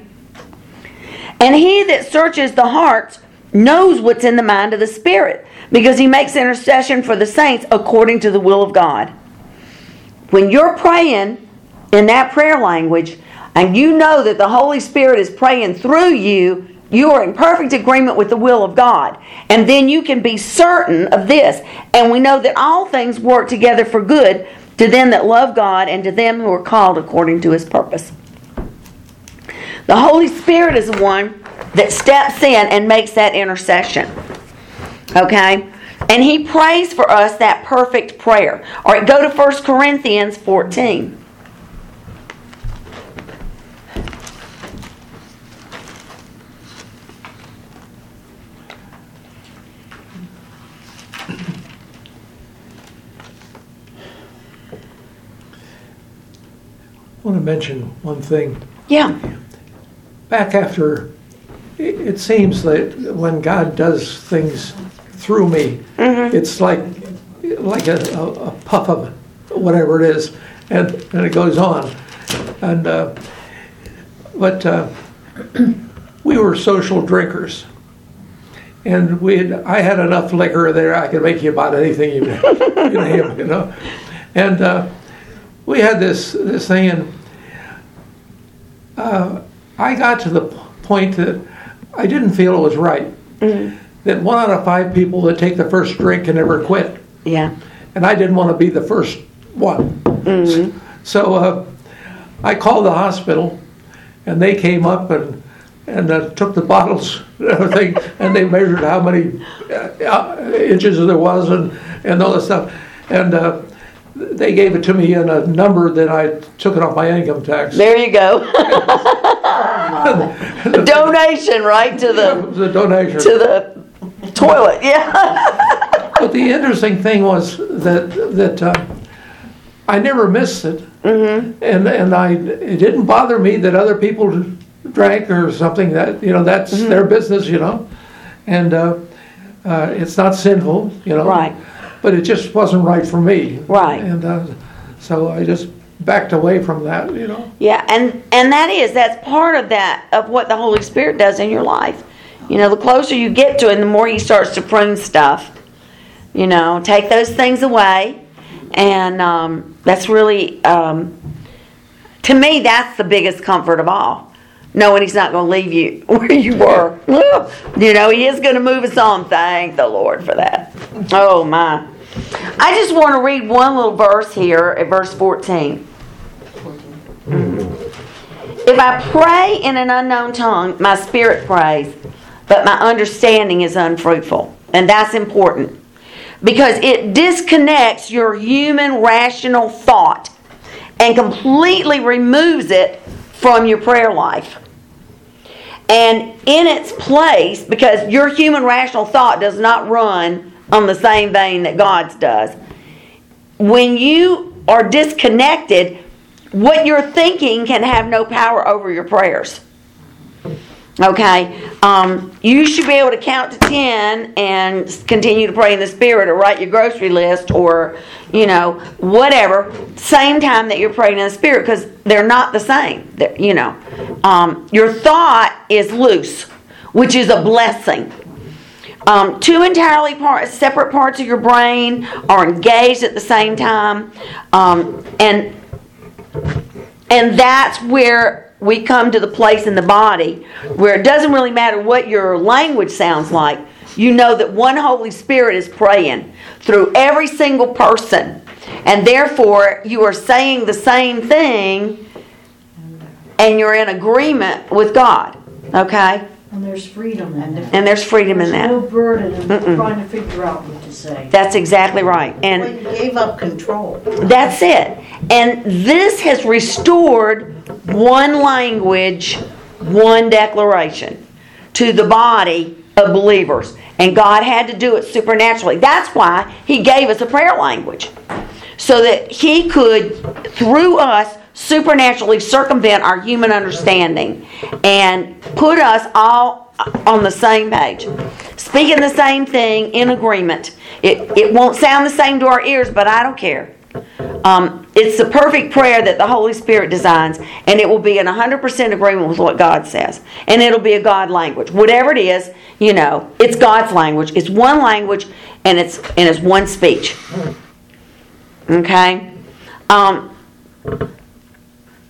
And he that searches the hearts knows what's in the mind of the Spirit because he makes intercession for the saints according to the will of God. When you're praying in that prayer language and you know that the Holy Spirit is praying through you, you are in perfect agreement with the will of God. And then you can be certain of this. And we know that all things work together for good to them that love God and to them who are called according to his purpose. The Holy Spirit is the one that steps in and makes that intercession. Okay? And he prays for us that perfect prayer. All right, go to 1 Corinthians 14. Want to mention one thing. Yeah. Back after, it, it seems that when God does things through me, it's like like a, a, a puff of whatever it is, and, and it goes on. And uh, but uh, we were social drinkers, and we I had enough liquor there I could make you about anything you, you name, you know, and. Uh, we had this this thing, and uh, I got to the point that I didn't feel it was right. That one out of five people that take the first drink can never quit, Yeah. and I didn't want to be the first one. So uh, I called the hospital, and they came up and and uh, took the bottles and everything, and they measured how many uh, uh, inches there was and and all that stuff, and. Uh, they gave it to me in a number that I took it off my income tax. There you go. Donation right to the a donation. to the toilet. Yeah. But the interesting thing was that that uh, I never missed it, mm-hmm. and and I it didn't bother me that other people drank or something. That you know that's their business, you know, and uh, uh, it's not sinful, you know. Right. But it just wasn't right for me. Right. And uh, so I just backed away from that, you know. Yeah, and and that is that's part of that of what the Holy Spirit does in your life. You know, the closer you get to it, the more He starts to prune stuff. You know, take those things away, and um, that's really, um, to me, that's the biggest comfort of all. Knowing He's not going to leave you where you were. you know, He is going to move us on. Thank the Lord for that. Oh my! I just want to read one little verse here at verse fourteen. If I pray in an unknown tongue, my spirit prays, but my understanding is unfruitful. And that's important because it disconnects your human rational thought and completely removes it from your prayer life. And in its place, because your human rational thought does not run on the same vein that God's does, when you are disconnected, what you're thinking can have no power over your prayers. Okay, um, you should be able to count to ten and continue to pray in the spirit, or write your grocery list, or you know whatever. Same time that you're praying in the spirit, because they're not the same. They're- you know, um, your thought is loose, which is a blessing. Um, two entirely part, separate parts of your brain are engaged at the same time, um, and and that's where we come to the place in the body where it doesn't really matter what your language sounds like. You know that one Holy Spirit is praying through every single person, and therefore you are saying the same thing, and you're in agreement with God. Okay, And there's freedom in it. and there's freedom in There's no burden in trying to figure out what to say. That's exactly right, and. Well, you gave up control. That's it. And this has restored one language, one declaration to the body of believers. And God had to do it supernaturally. That's why He gave us a prayer language. So that He could, through us, supernaturally circumvent our human understanding and put us all on the same page. Speaking the same thing in agreement. It, it won't sound the same to our ears, but I don't care. Um, it's the perfect prayer that the Holy Spirit designs, and it will be in 100% agreement with what God says. And it'll be a God language. Whatever it is, you know, it's God's language. It's one language, and it's, and it's one speech. Okay? Um,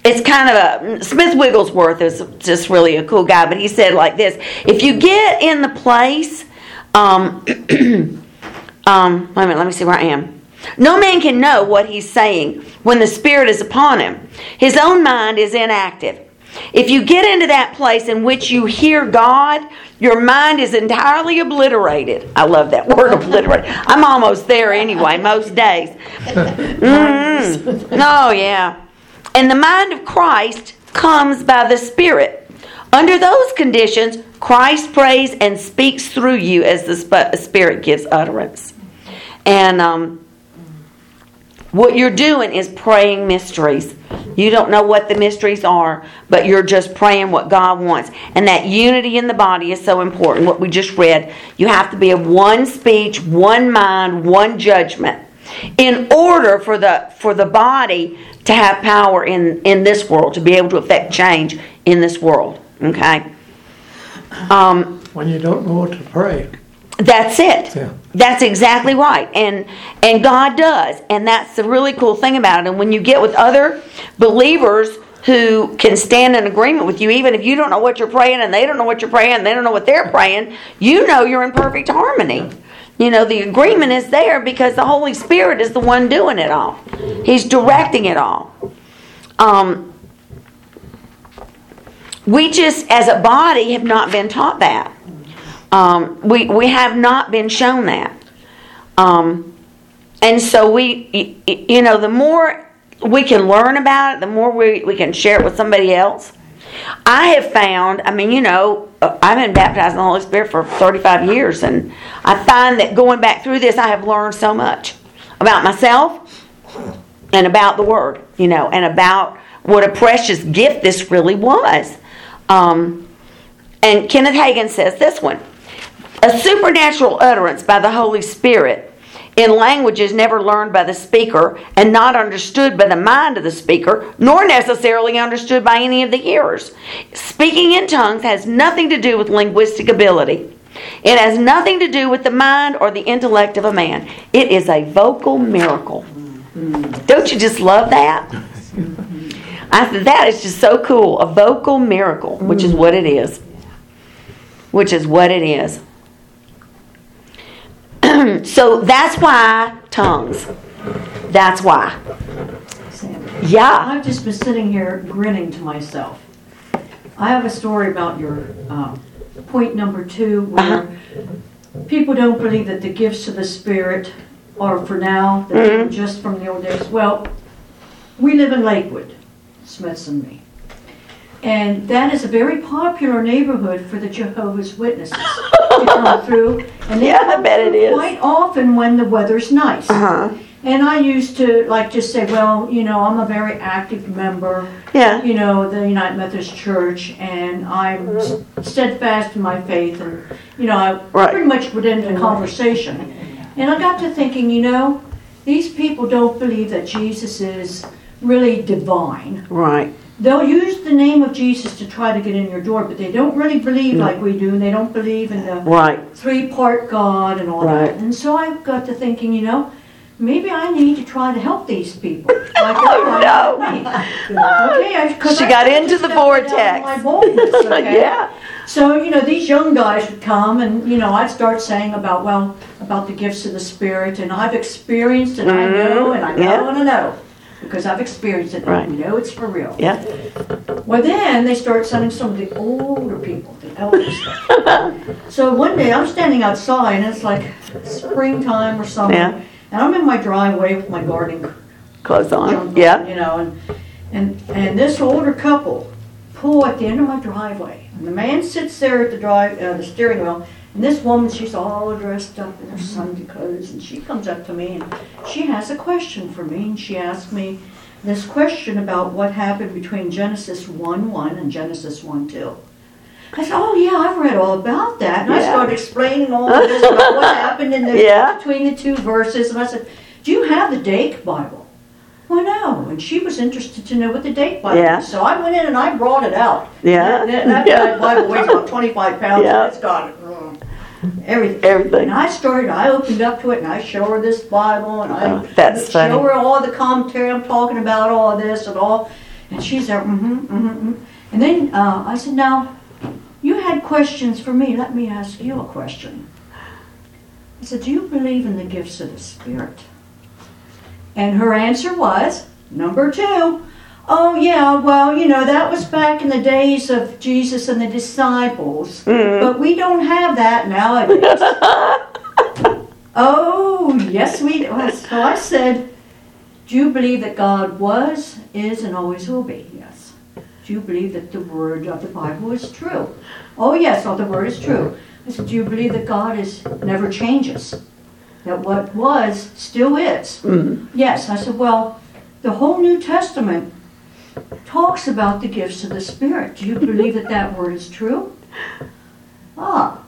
it's kind of a Smith Wigglesworth is just really a cool guy, but he said like this: if you get in the place, um, um, wait a minute, let me see where I am. No man can know what he's saying when the Spirit is upon him. His own mind is inactive. If you get into that place in which you hear God, your mind is entirely obliterated. I love that word obliterated. I'm almost there anyway, most days. Mm. Oh, yeah. And the mind of Christ comes by the Spirit. Under those conditions, Christ prays and speaks through you as the Spirit gives utterance. And um, what you're doing is praying mysteries. You don't know what the mysteries are, but you're just praying what God wants. And that unity in the body is so important. What we just read, you have to be of one speech, one mind, one judgment in order for the for the body to have power in in this world to be able to affect change in this world okay um, When you don't know what to pray. That's it. Yeah. that's exactly right. And and god does. And that's the really cool thing about it. And when you get with other believers who can stand in agreement with you even if you don't know what you're praying and they don't know what you're praying they don't know what they're praying you know you're in perfect harmony. You know the agreement is there because the holy spirit is the one doing it all. He's directing it all. Um, we just as a body have not been taught that um, we we have not been shown that, um, and so we, you know, the more we can learn about it, the more we, we can share it with somebody else. I have found, I mean, you know, uh, I've been baptized in the Holy Spirit for 35 years, and I find that going back through this, I have learned so much about myself and about the Word, you know, and about what a precious gift this really was. Um, and Kenneth Hagin says this one a supernatural utterance by the Holy Spirit in languages never learned by the speaker and not understood by the mind of the speaker, nor necessarily understood by any of the hearers. Speaking in tongues has nothing to do with linguistic ability. It has nothing to do with the mind or the intellect of a man. It is a vocal miracle. Don't you just love that? I said, that is just so cool. A vocal miracle, which is what it is. Which is what it is. so that's why tongues. That's why. Yeah. I've just been sitting here grinning to myself. I have a story about your um, point number two, where people don't believe that the gifts of the Spirit are for now, that they're just from the old days. Well, we live in Lakewood, Smiths and me. And that is a very popular neighborhood for the Jehovah's Witnesses to come through. And they Yeah, I bet it through. Quite often when the weather's nice. Uh-huh. And I used to like just say, well, you know, I'm a very active member, Yeah. you know, the United Methodist Church, and I'm steadfast in my faith, and you know, I Right. pretty much would end the conversation. And I got to thinking, you know, these people don't believe that Jesus is really divine. Right. They'll use the name of Jesus to try to get in your door, but they don't really believe mm. like we do, and they don't believe in the Right. three part God and all Right. that. And so I got to thinking, you know, maybe I need to try to help these people. Like they're trying me. Okay, I, Oh, She I got into the step out of vortex. My boldness, okay? Yeah. So, you know, these young guys would come and, you know, I'd start saying about, well, about the gifts of the Spirit, and I've experienced and I mm-hmm. know and I know Yeah. and I know. Because I've experienced it, Right. and I know it's for real. Yeah. Well, then they start sending some of the older people, the elders. so one day I'm standing outside and it's like springtime or something. Yeah. And I'm in my driveway with my gardening Clothes on. on, Yeah. You know, and, and, and this older couple pull at the end of my driveway. And the man sits there at the drive, uh, the steering wheel. And this woman, she's all dressed up in her Sunday clothes. And she comes up to me and she has a question for me. And she asked me this question about what happened between Genesis 1 1 and Genesis 1 2. I said, Oh, yeah, I've read all about that. And I started explaining all of this about what happened in the, Yeah. between the two verses. And I said, Do you have the Dake Bible? Well, no. And she was interested to know what the Dake Bible Yeah. is. So I went in and I brought it out. Yeah. That, that, that Yeah. Bible weighs about 25 pounds. Yeah. And it's got mm, everything. Everything. And I started, I opened up to it and I show her this Bible and I Oh, that's show funny. her all the commentary I'm talking about, all this and all. And she's there, mm-hmm, mm-hmm, mm And then uh, I said, now, you had questions for me. Let me ask you a question. I said, do you believe in the gifts of the Spirit? And her answer was, number two, oh yeah, well, you know, that was back in the days of Jesus and the disciples. Mm-hmm. But we don't have that nowadays. oh, yes, we do. So I said, do you believe that God was, is, and always will be? Yes. Do you believe that the word of the Bible is true? Oh, yes, all the word is true. I said, do you believe that God is never changes? That what was still is? Mm-hmm. Yes. I said, well, the whole New Testament talks about the gifts of the Spirit. Do you believe that that word is true? Ah.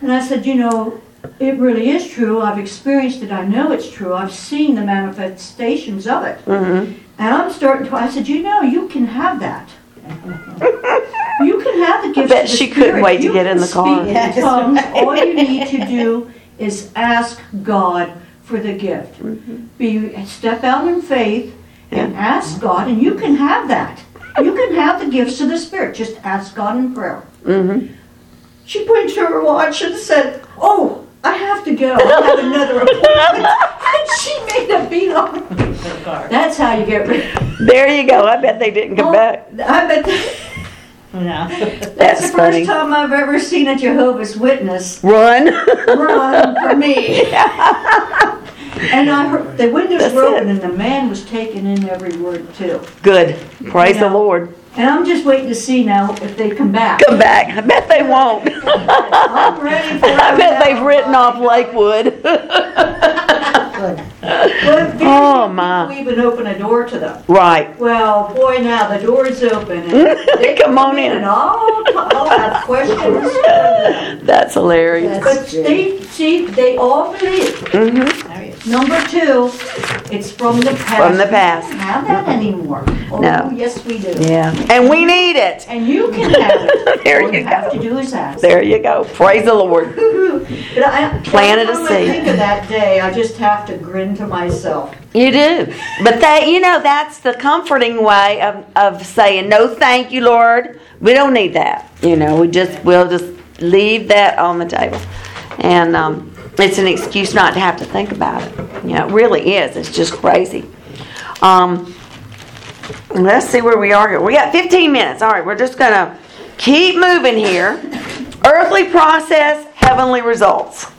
And I said, you know, it really is true. I've experienced it. I know it's true. I've seen the manifestations of it. Mm-hmm. And I'm starting to, I said, you know, you can have that. You can have the gifts bet of the she couldn't Spirit. wait to You get in the car. speak in tongues. All you need to do is ask God for the gift. Be step out in faith and ask God, and you can have that. You can have the gifts of the Spirit. Just ask God in prayer. Mm-hmm. She pointed to her watch and said, "Oh, I have to go. I have another appointment." and she made a beeline. That's how you get rid. There you go. I bet they didn't come back. I bet that- No. that's, That's the funny. first time I've ever seen a Jehovah's Witness Run. run for me. And I heard the windows That's were it. open, and the man was taking in every word too. Good. Praise the Yeah. Lord. And I'm just waiting to see now if they come back. Come back. I bet they won't. I'm ready for I bet now. they've written off Lakewood. Well, very Oh, few my. people even open a door to them. right. Well, boy, now the door is open. And they Come on in. And I'll, I'll have questions for them. That's hilarious. But they, see, they all believe. Mm-hmm. Number two, it's from the past. From the past. We don't have that anymore. Oh, No. yes, we do. Yeah. And we need it. And you can have it. There All you you have go. to do is ask. There you go. Praise the Lord. But I, Planted a every time seed. I think of that day, I just have to grin to myself. You do. But that, you know, that's the comforting way of, of saying, no, thank you, Lord. We don't need that. You know, we just, we'll just leave that on the table. And um, it's an excuse not to have to think about it. You know, it really is. It's just crazy. Um, let's see where we are here. We got 15 minutes. All right, we're just going to keep moving here. Earthly process, heavenly results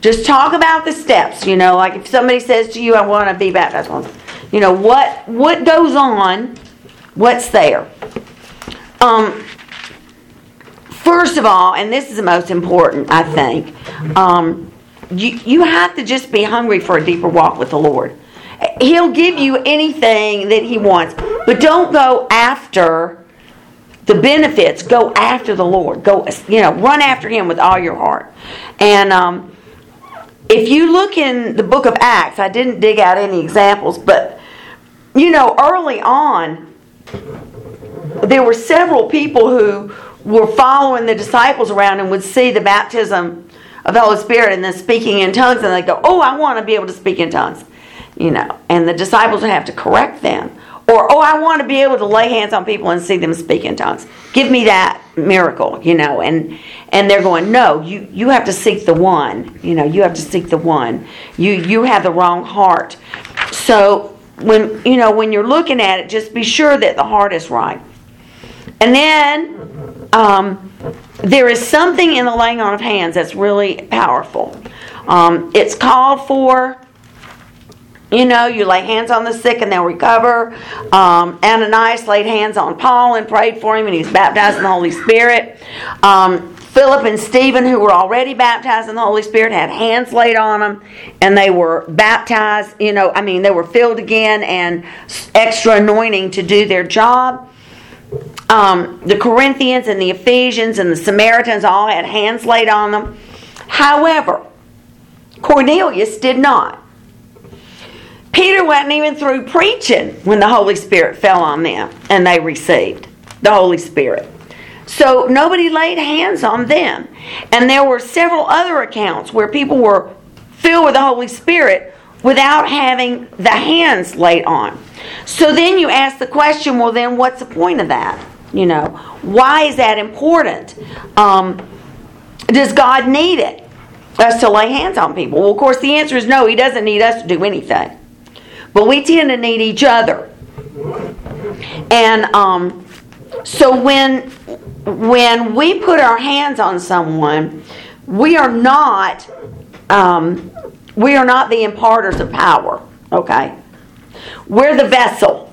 just talk about the steps you know like if somebody says to you i want to be baptized you know what what goes on what's there um first of all and this is the most important i think um you, you have to just be hungry for a deeper walk with the Lord. He'll give you anything that He wants, but don't go after the benefits. Go after the Lord. Go, you know, run after Him with all your heart. And um, if you look in the book of Acts, I didn't dig out any examples, but you know, early on, there were several people who were following the disciples around and would see the baptism of the Holy Spirit and then speaking in tongues, and they go, "Oh, I want to be able to speak in tongues," you know, and the disciples would have to correct them, or, "Oh, I want to be able to lay hands on people and see them speak in tongues. Give me that miracle," you know, and and they're going, "No, you you have to seek the one, you know, you have to seek the one. You you have the wrong heart." So when you know when you're looking at it, just be sure that the heart is right. And then um, there is something in the laying on of hands that's really powerful. Um, it's called for. You know, you lay hands on the sick and they'll recover. Um, Ananias laid hands on Paul and prayed for him, and he was baptized in the Holy Spirit. Um, Philip and Stephen, who were already baptized in the Holy Spirit, had hands laid on them and they were baptized. You know, I mean, they were filled again and extra anointing to do their job. Um, the Corinthians and the Ephesians and the Samaritans all had hands laid on them. However, Cornelius did not. Peter wasn't even through preaching when the Holy Spirit fell on them and they received the Holy Spirit. So nobody laid hands on them. And there were several other accounts where people were filled with the Holy Spirit without having the hands laid on. So then you ask the question well, then what's the point of that? You know, why is that important? Um, does God need it? Us to lay hands on people? Well, of course, the answer is no, He doesn't need us to do anything. But we tend to need each other. And um, so when when we put our hands on someone, we are not um, we are not the imparters of power. Okay, we're the vessel.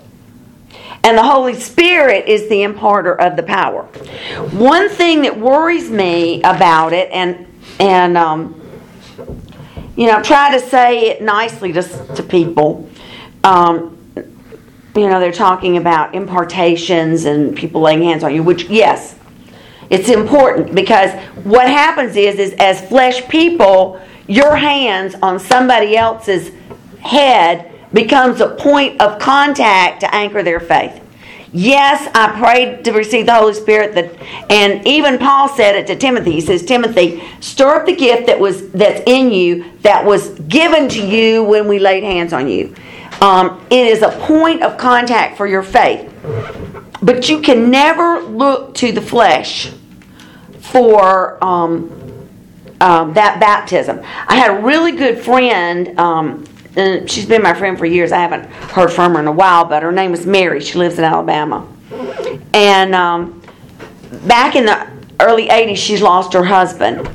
And the Holy Spirit is the imparter of the power. One thing that worries me about it, and and um, you know, try to say it nicely to to people. Um, you know, they're talking about impartations and people laying hands on you, which yes, it's important because what happens is, is as flesh people, your hands on somebody else's head becomes a point of contact to anchor their faith. Yes, I prayed to receive the Holy Spirit that and even Paul said it to Timothy. He says, Timothy, stir up the gift that was that's in you that was given to you when we laid hands on you. Um, it is a point of contact for your faith. But you can never look to the flesh for um, um, that baptism. I had a really good friend. Um, and she's been my friend for years. I haven't heard from her in a while, but her name is Mary. She lives in Alabama. And um, back in the early 80s, she's lost her husband.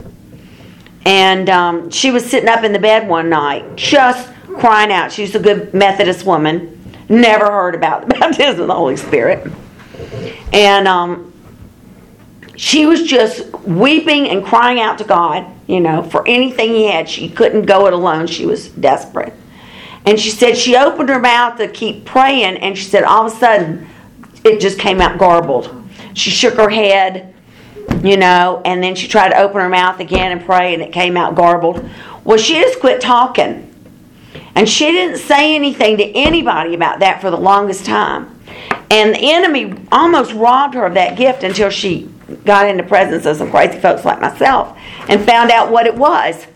And um, she was sitting up in the bed one night, just crying out. She's a good Methodist woman. Never heard about the baptism of the Holy Spirit. And um, she was just weeping and crying out to God, you know, for anything he had. She couldn't go it alone. She was desperate. And she said she opened her mouth to keep praying, and she said all of a sudden it just came out garbled. She shook her head, you know, and then she tried to open her mouth again and pray, and it came out garbled. Well, she just quit talking. And she didn't say anything to anybody about that for the longest time. And the enemy almost robbed her of that gift until she got in the presence of some crazy folks like myself and found out what it was.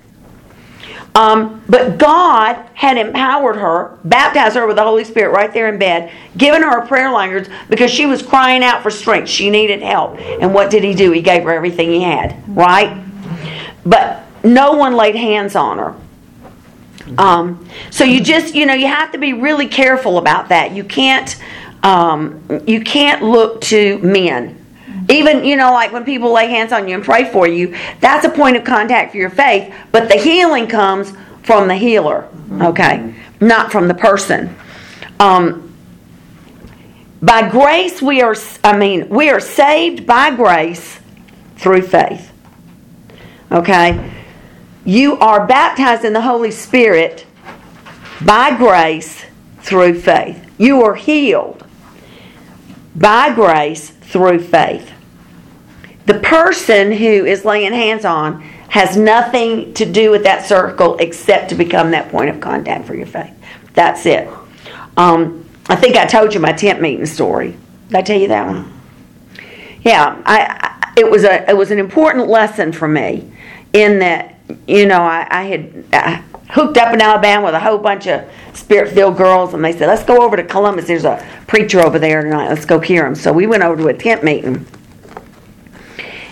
Um, but God had empowered her, baptized her with the Holy Spirit right there in bed, given her a prayer language because she was crying out for strength. She needed help. And what did He do? He gave her everything He had, right? But no one laid hands on her. Um, so you just, you know, you have to be really careful about that. You can't, um, you can't look to men. Even, you know, like when people lay hands on you and pray for you, that's a point of contact for your faith, but the healing comes from the healer, okay? Not from the person. Um, by grace, we are, I mean, we are saved by grace through faith, okay? You are baptized in the Holy Spirit by grace through faith. You are healed by grace through faith. The person who is laying hands on has nothing to do with that circle except to become that point of contact for your faith. That's it. Um, I think I told you my tent meeting story. Did I tell you that one? Yeah, I, I it was a it was an important lesson for me in that you know I, I had I hooked up in Alabama with a whole bunch of spirit filled girls, and they said let's go over to Columbus. There's a preacher over there tonight. Let's go hear him. So we went over to a tent meeting.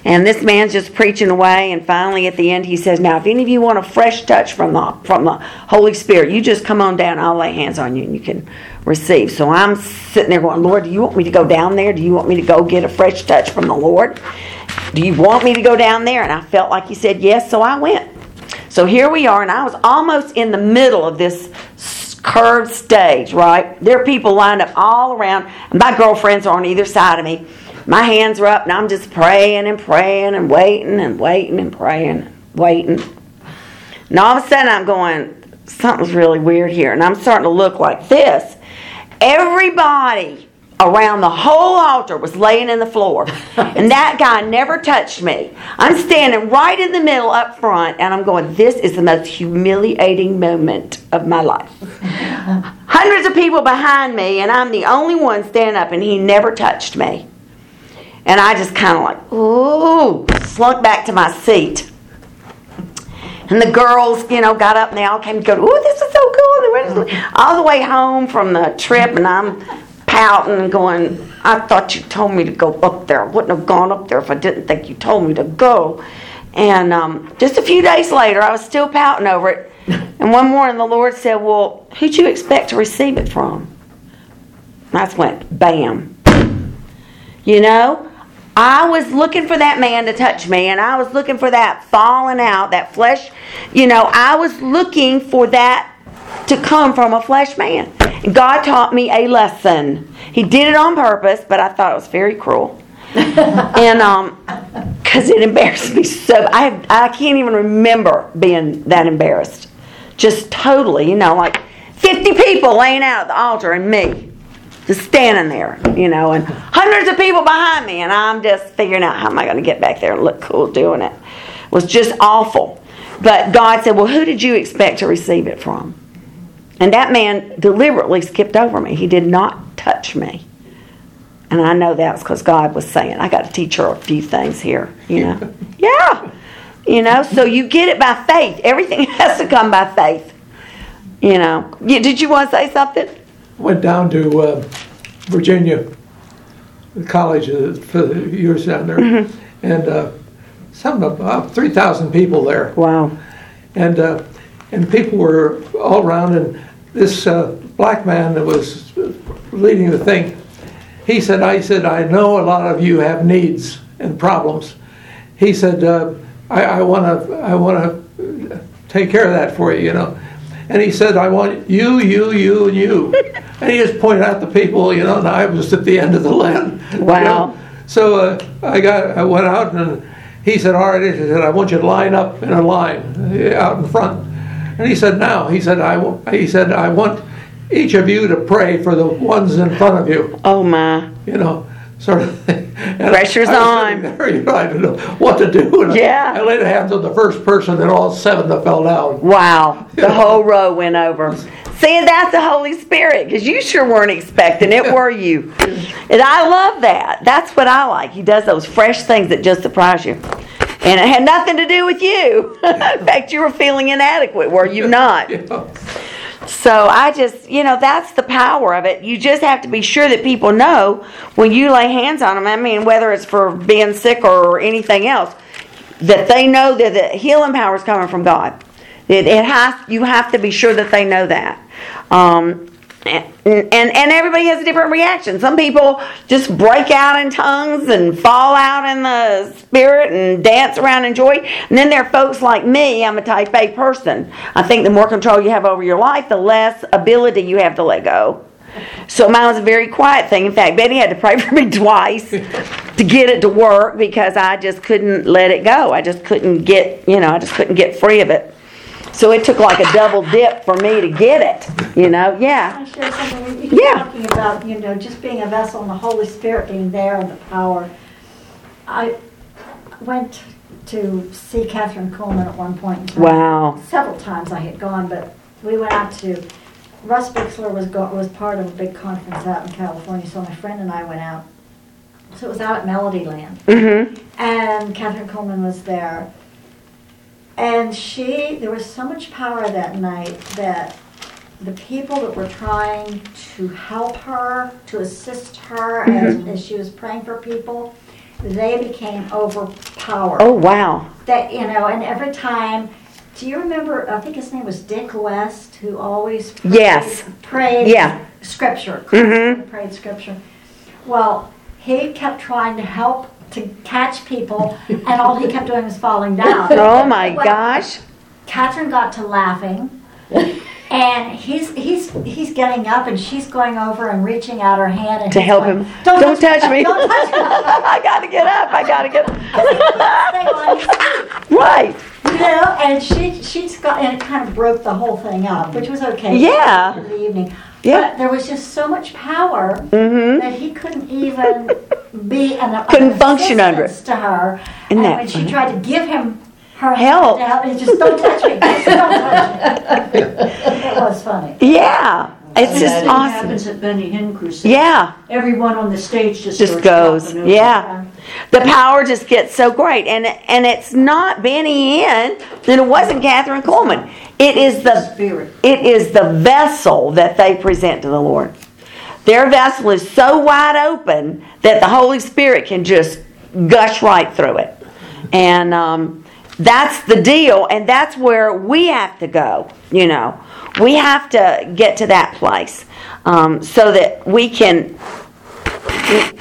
And this man's just preaching away, and finally at the end he says, "Now, if any of you want a fresh touch from the from the Holy Spirit, you just come on down. I'll lay hands on you, and you can receive." So I'm sitting there going, "Lord, do you want me to go down there? Do you want me to go get a fresh touch from the Lord? Do you want me to go down there?" And I felt like he said yes, so I went. So here we are, and I was almost in the middle of this curved stage. Right there are people lined up all around, my girlfriends are on either side of me my hands are up and I'm just praying and praying and waiting and waiting and praying, and waiting. And all of a sudden I'm going, something's really weird here. And I'm starting to look like this. Everybody around the whole altar was laying in the floor. And that guy never touched me. I'm standing right in the middle up front and I'm going, this is the most humiliating moment of my life. Hundreds of people behind me and I'm the only one standing up and he never touched me. And I just kind of like, ooh, slunk back to my seat. And the girls, you know, got up and they all came to go, ooh, this is so cool. All the way home from the trip, and I'm pouting and going, I thought you told me to go up there. I wouldn't have gone up there if I didn't think you told me to go. And um, just a few days later, I was still pouting over it. And one morning, the Lord said, Well, who'd you expect to receive it from? And I just went, bam. You know? I was looking for that man to touch me, and I was looking for that falling out, that flesh. You know, I was looking for that to come from a flesh man. God taught me a lesson. He did it on purpose, but I thought it was very cruel. and um, because it embarrassed me so, I have, I can't even remember being that embarrassed. Just totally, you know, like fifty people laying out at the altar and me just standing there, you know, and hundreds of people behind me, and I'm just figuring out how am I going to get back there and look cool doing it. it. Was just awful. But God said, "Well, who did you expect to receive it from?" And that man deliberately skipped over me. He did not touch me. And I know that's because God was saying, I got to teach her a few things here, you know. yeah. You know, so you get it by faith. Everything has to come by faith. You know. Did you want to say something? went down to uh, Virginia, the college uh, for the years down there, mm-hmm. and uh, some about three thousand people there. Wow! And uh, and people were all around, and this uh, black man that was leading the thing, he said, "I said I know a lot of you have needs and problems." He said, uh, "I want to I want to take care of that for you," you know. And he said, I want you, you, you, and you. and he just pointed out the people, you know, and I was at the end of the line. Wow. You know? So uh, I got, I went out and he said, all right, he said, I want you to line up in a line uh, out in front. And he said, now, he said, I, he said, I want each of you to pray for the ones in front of you. Oh my. You know, sort of thing. And Pressure's I on. There, you know, I didn't know what to do. And yeah. I, I laid hands on the first person, and all seven that fell down. Wow. The whole row went over. Seeing that's the Holy Spirit, because you sure weren't expecting it, were you? And I love that. That's what I like. He does those fresh things that just surprise you. And it had nothing to do with you. In fact, you were feeling inadequate, were you not? Yeah. So I just, you know, that's the power of it. You just have to be sure that people know when you lay hands on them. I mean, whether it's for being sick or anything else, that they know that the healing power is coming from God. It, it has. You have to be sure that they know that. Um, and, and and everybody has a different reaction. Some people just break out in tongues and fall out in the spirit and dance around in joy. And then there are folks like me. I'm a Type A person. I think the more control you have over your life, the less ability you have to let go. So mine was a very quiet thing. In fact, Betty had to pray for me twice to to get it to work because I just couldn't let it go. I just couldn't get, you know, I just couldn't get free of it. So it took like a double dip for me to get it, you know? Yeah. I share something with you? Yeah. Talking about, you know, just being a vessel and the Holy Spirit being there and the power. I went to see Kathryn Kuhlman at one point in time. Wow. Several times I had gone, but we went out to, Russ Bixler was go, was part of a big conference out in California, so my friend and I went out. So it was out at Melodyland. Mm-hmm. And Kathryn Kuhlman was there. And she, there was so much power that night that the people that were trying to help her, to assist her as, as she was praying for people, they became overpowered. Oh, wow. That, you know, and every time, do you remember, I think his name was Dick West, who always prayed, Yes. prayed Yeah. scripture, Mhm. prayed scripture. Well, he kept trying to help to catch people, and all he kept doing was falling down. Oh, my Well, gosh. Kathryn got to laughing, and he's he's he's getting up, and she's going over and reaching out her hand and To help going, him. Don't touch me. Don't touch me. I gotta get up. I gotta get Stay on his feet. Right. You know, and she she's got and it kind of broke the whole thing up, which was okay. Yeah. In the evening. Yeah. But there was just so much power Mm-hmm. that he couldn't even be an, an Couldn't function under it. to her. Isn't and that when she tried to give him her Help. hand to help, he just don't touch me, just don't touch me. it was funny. Yeah. It's just Same awesome. happens at Benny Hinn Crusade. Yeah. Everyone on the stage just Just goes. jumping over. Yeah. The power just gets so great. And and it's not Benny Hinn, and it wasn't Kathryn Kuhlman. It is the Spirit. it is the vessel that they present to the Lord. Their vessel is so wide open that the Holy Spirit can just gush right through it. And um, that's the deal, and that's where we have to go. You know, we have to get to that place um, so that we can,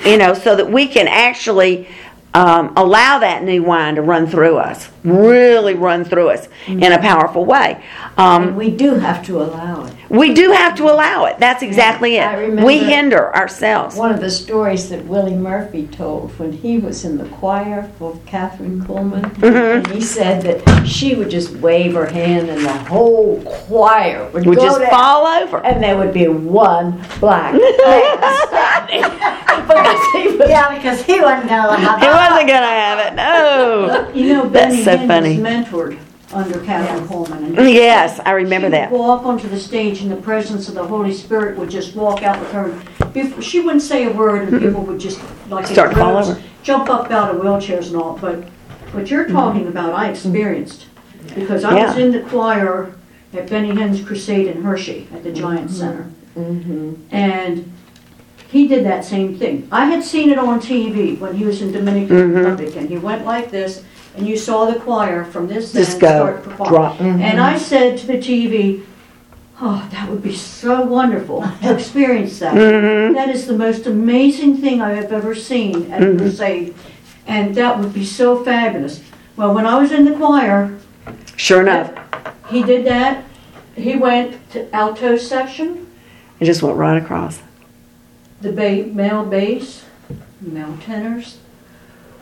you know, so that we can actually um, allow that new wine to run through us, really run through us in a powerful way. Um, we do have to allow it. we do have to allow it. That's exactly I it. We hinder ourselves. One of the stories that Willie Murphy told when he was in the choir for Kathryn Kuhlman, Mm-hmm. and he said that she would just wave her hand and the whole choir would We go just down, fall over. and there would be one black man standing because he was Yeah, because he wasn't gonna have it. He wasn't gonna have it. No. You know, Benny so Hinn funny. was mentored under Kathryn Kuhlman. and Yes, I remember she that. would walk onto the stage and the presence of the Holy Spirit would just walk out with her. Bef- She wouldn't say a word and people would just, like in Start to fall droves, over. jump up out of wheelchairs and all. But what you're mm-hmm. talking about, I experienced. Because I was Yeah. in the choir at Benny Hinn's Crusade in Hershey at the Giant mm-hmm. Center. Mm-hmm. And he did that same thing. I had seen it on TV when he was in Dominican Mm-hmm. Republic, and he went like this, and you saw the choir from this Just end go. start performing. Drop. Mm-hmm. And I said to the TV, "Oh, that would be so wonderful to experience that. Mm-hmm. That is the most amazing thing I have ever seen at Mm-hmm. a crusade, and that would be so fabulous." Well, when I was in the choir, Sure enough, he did that. He went to alto section. it just went right across. the ba- male bass, male tenors,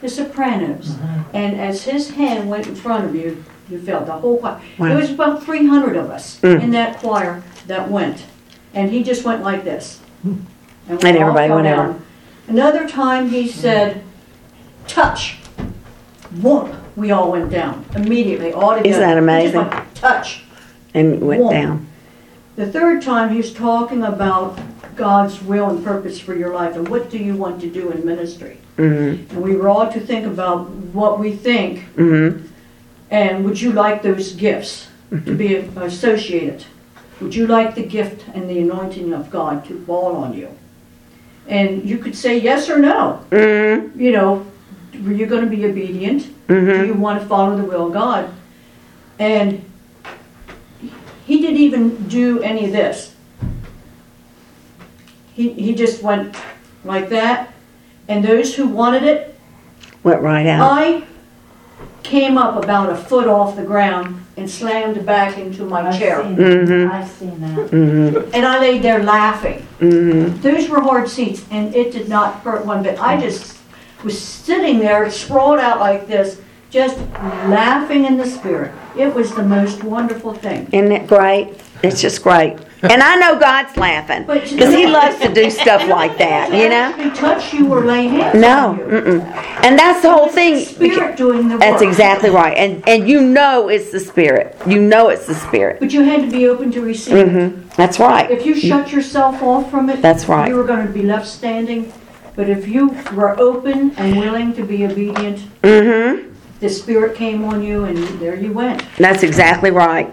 the sopranos. And as his hand went in front of you, you felt the whole choir. Wow. There was about 300 of us Mm. in that choir that went. And he just went like this. And, we And everybody went over. down. Another time he said, touch. One. We all went down immediately, all together. Isn't that amazing? went, touch. And went One. down. The third time, he's talking about God's will and purpose for your life and what do you want to do in ministry. Mm-hmm. And we were all to think about what we think Mm-hmm. and would you like those gifts to be associated? Would you like the gift and the anointing of God to fall on you? And you could say yes or no. Mm-hmm. You know, were you going to be obedient? Do Mm-hmm. you want to follow the will of God? And he didn't even do any of this. He, he just went like that. And those who wanted it, Went right out. I came up about a foot off the ground and slammed back into my I've chair. seen Mhm. that. I've seen that. Mm-hmm. And I laid there laughing. Mm-hmm. Those were hard seats and it did not hurt one bit. I just, was sitting there sprawled out like this, just laughing in the spirit. It was the most wonderful thing. Isn't it great? It's just great. And I know God's laughing because He loves to do stuff like that, you know? He touched you or lay hands No, on you. mm-mm. And that's the whole thing. Spirit doing the work. That's exactly right. And and you know it's the Spirit. You know it's the Spirit. But you had to be open to receive it. hmm That's right. If you shut yourself off from it, That's right. You were going to be left standing. But if you were open and willing to be obedient, mm-hmm. the Spirit came on you, and there you went. That's exactly right.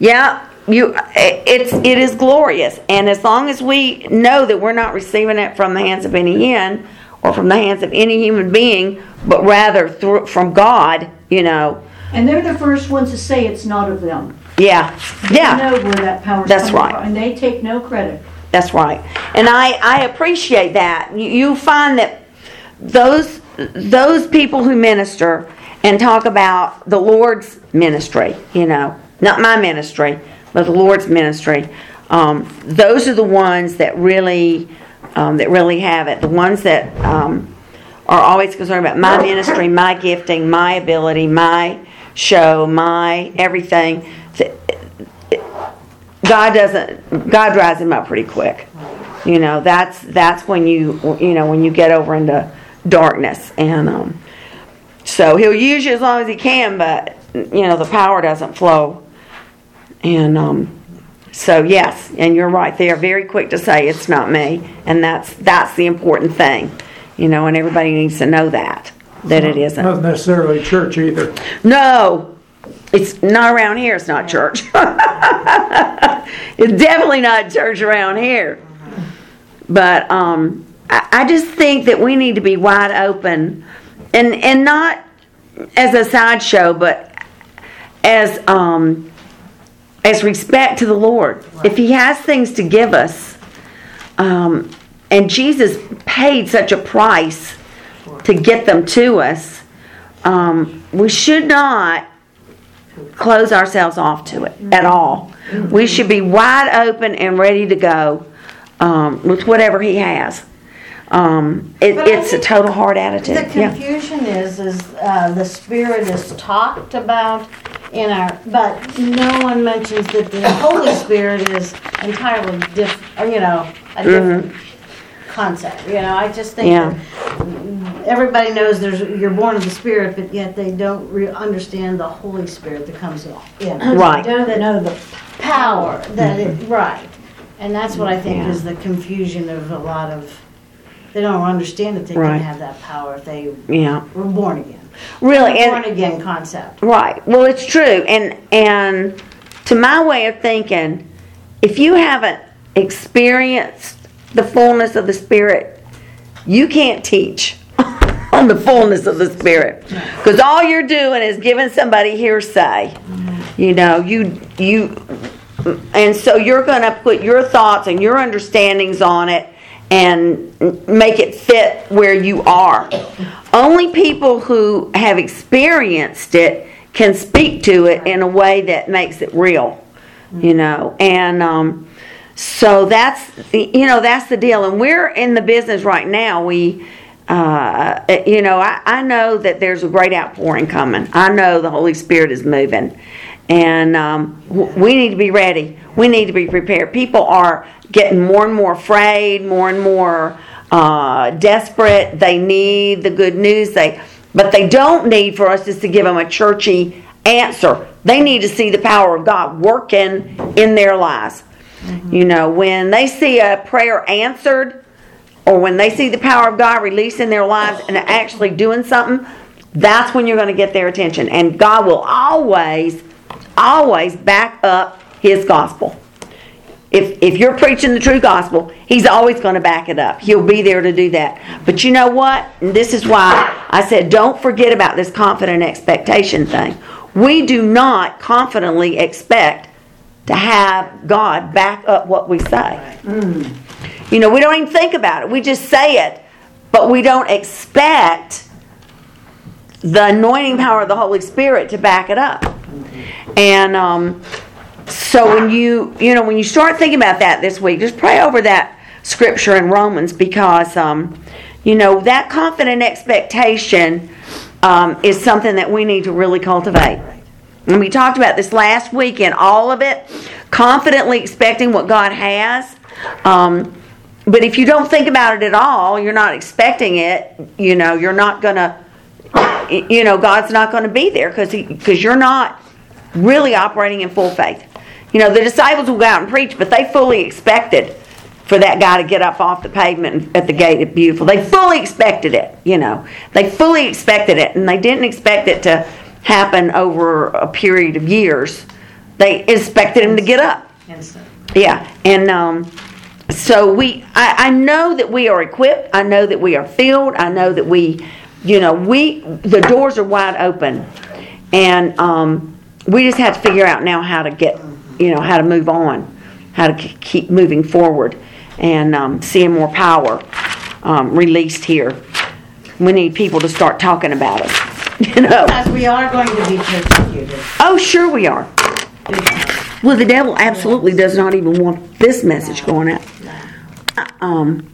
Yeah, you. It's it is glorious, and as long as we know that we're not receiving it from the hands of any hen or from the hands of any human being, but rather through from God, you know. And they're the first ones to say it's not of them. Yeah, They yeah. know where that power's That's right. from, and they take no credit. That's right. And I, I appreciate that. You find that those those people who minister and talk about the Lord's ministry, you know, not my ministry, but the Lord's ministry, um, those are the ones that really um, that really have it. The ones that um, are always concerned about my ministry, my gifting, my ability, my show, my everything. God doesn't. God dries him up pretty quick. You know, that's that's when you you know when you get over into darkness, and um, so he'll use you as long as he can, but you know the power doesn't flow. And um, so yes, and you're right. They are very quick to say it's not me, and that's that's the important thing. You know, and everybody needs to know that that it isn't. Not necessarily church either. No, it's not around here. It's not church. it's definitely not church around here. But um, I, I just think that we need to be wide open, and and not as a sideshow, but as um, as respect to the Lord. If He has things to give us, um, and Jesus paid such a price to get them to us, um, we should not close ourselves off to it at all. We should be wide open and ready to go um, with whatever He has. Um, it, it's a total hard attitude. The yeah. confusion is, is uh, the spirit is talked about in our, but no one mentions that the Holy Spirit is entirely diff, or, you know, a mm-hmm. different concept. You know, I just think Yeah. that everybody knows there's you're born of the Spirit, but yet they don't re- understand the Holy Spirit that comes in. Right. Don't know the power that it mm-hmm. right, and that's what I think Yeah. is the confusion of a lot of. They don't understand that they Right. can have that power if they Yeah. were born again. Really, born and again concept. right. Well, it's true, and and to my way of thinking, if you haven't experienced the fullness of the Spirit, you can't teach on the fullness of the Spirit because all you're doing is giving somebody hearsay. Mm-hmm. You know, you you, and so you're going to put your thoughts and your understandings on it and make it fit where you are. Only people who have experienced it can speak to it in a way that makes it real. You know, and um, so that's you know that's the deal. And we're in the business right now. We uh, you know, I, I know that there's a great outpouring coming. I know the Holy Spirit is moving. And um, we need to be ready. We need to be prepared. People are getting more and more afraid, more and more uh, desperate. They need the good news. They, but they don't need for us just to give them a churchy answer. They need to see the power of God working in their lives. You know, when they see a prayer answered, or when they see the power of God released in their lives and actually doing something, that's when you're going to get their attention. And God will always, always back up His gospel. If, if you're preaching the true gospel, He's always going to back it up. He'll be there to do that. But you know what? And this is why I said don't forget about this confident expectation thing. We do not confidently expect to have God back up what we say. You know, we don't even think about it. We just say it, but we don't expect the anointing power of the Holy Spirit to back it up. And um, so when you you know when you start thinking about that this week, just pray over that scripture in Romans because um, you know, that confident expectation um, is something that we need to really cultivate. And we talked about this last week all of it, confidently expecting what God has. Um, but if you don't think about it at all, you're not expecting it, you know, you're not to, you know, God's not going to be there because because you're not really operating in full faith. You know, the disciples will go out and preach, but they fully expected for that guy to get up off the pavement at the gate at Beautiful. They fully expected it, you know. They fully expected it, and they didn't expect it to happen over a period of years. They expected him to get up. Yeah, and um, so we, I, I know that we are equipped. I know that we are filled. I know that we, you know, we the doors are wide open, and um, we just have to figure out now how to get, you know, how to move on, how to keep moving forward, and um, seeing more power um, released here. We need people to start talking about it, you know. As we are going to be persecuted. Oh, sure we are. Well, the devil absolutely does not even want this message going out. Um,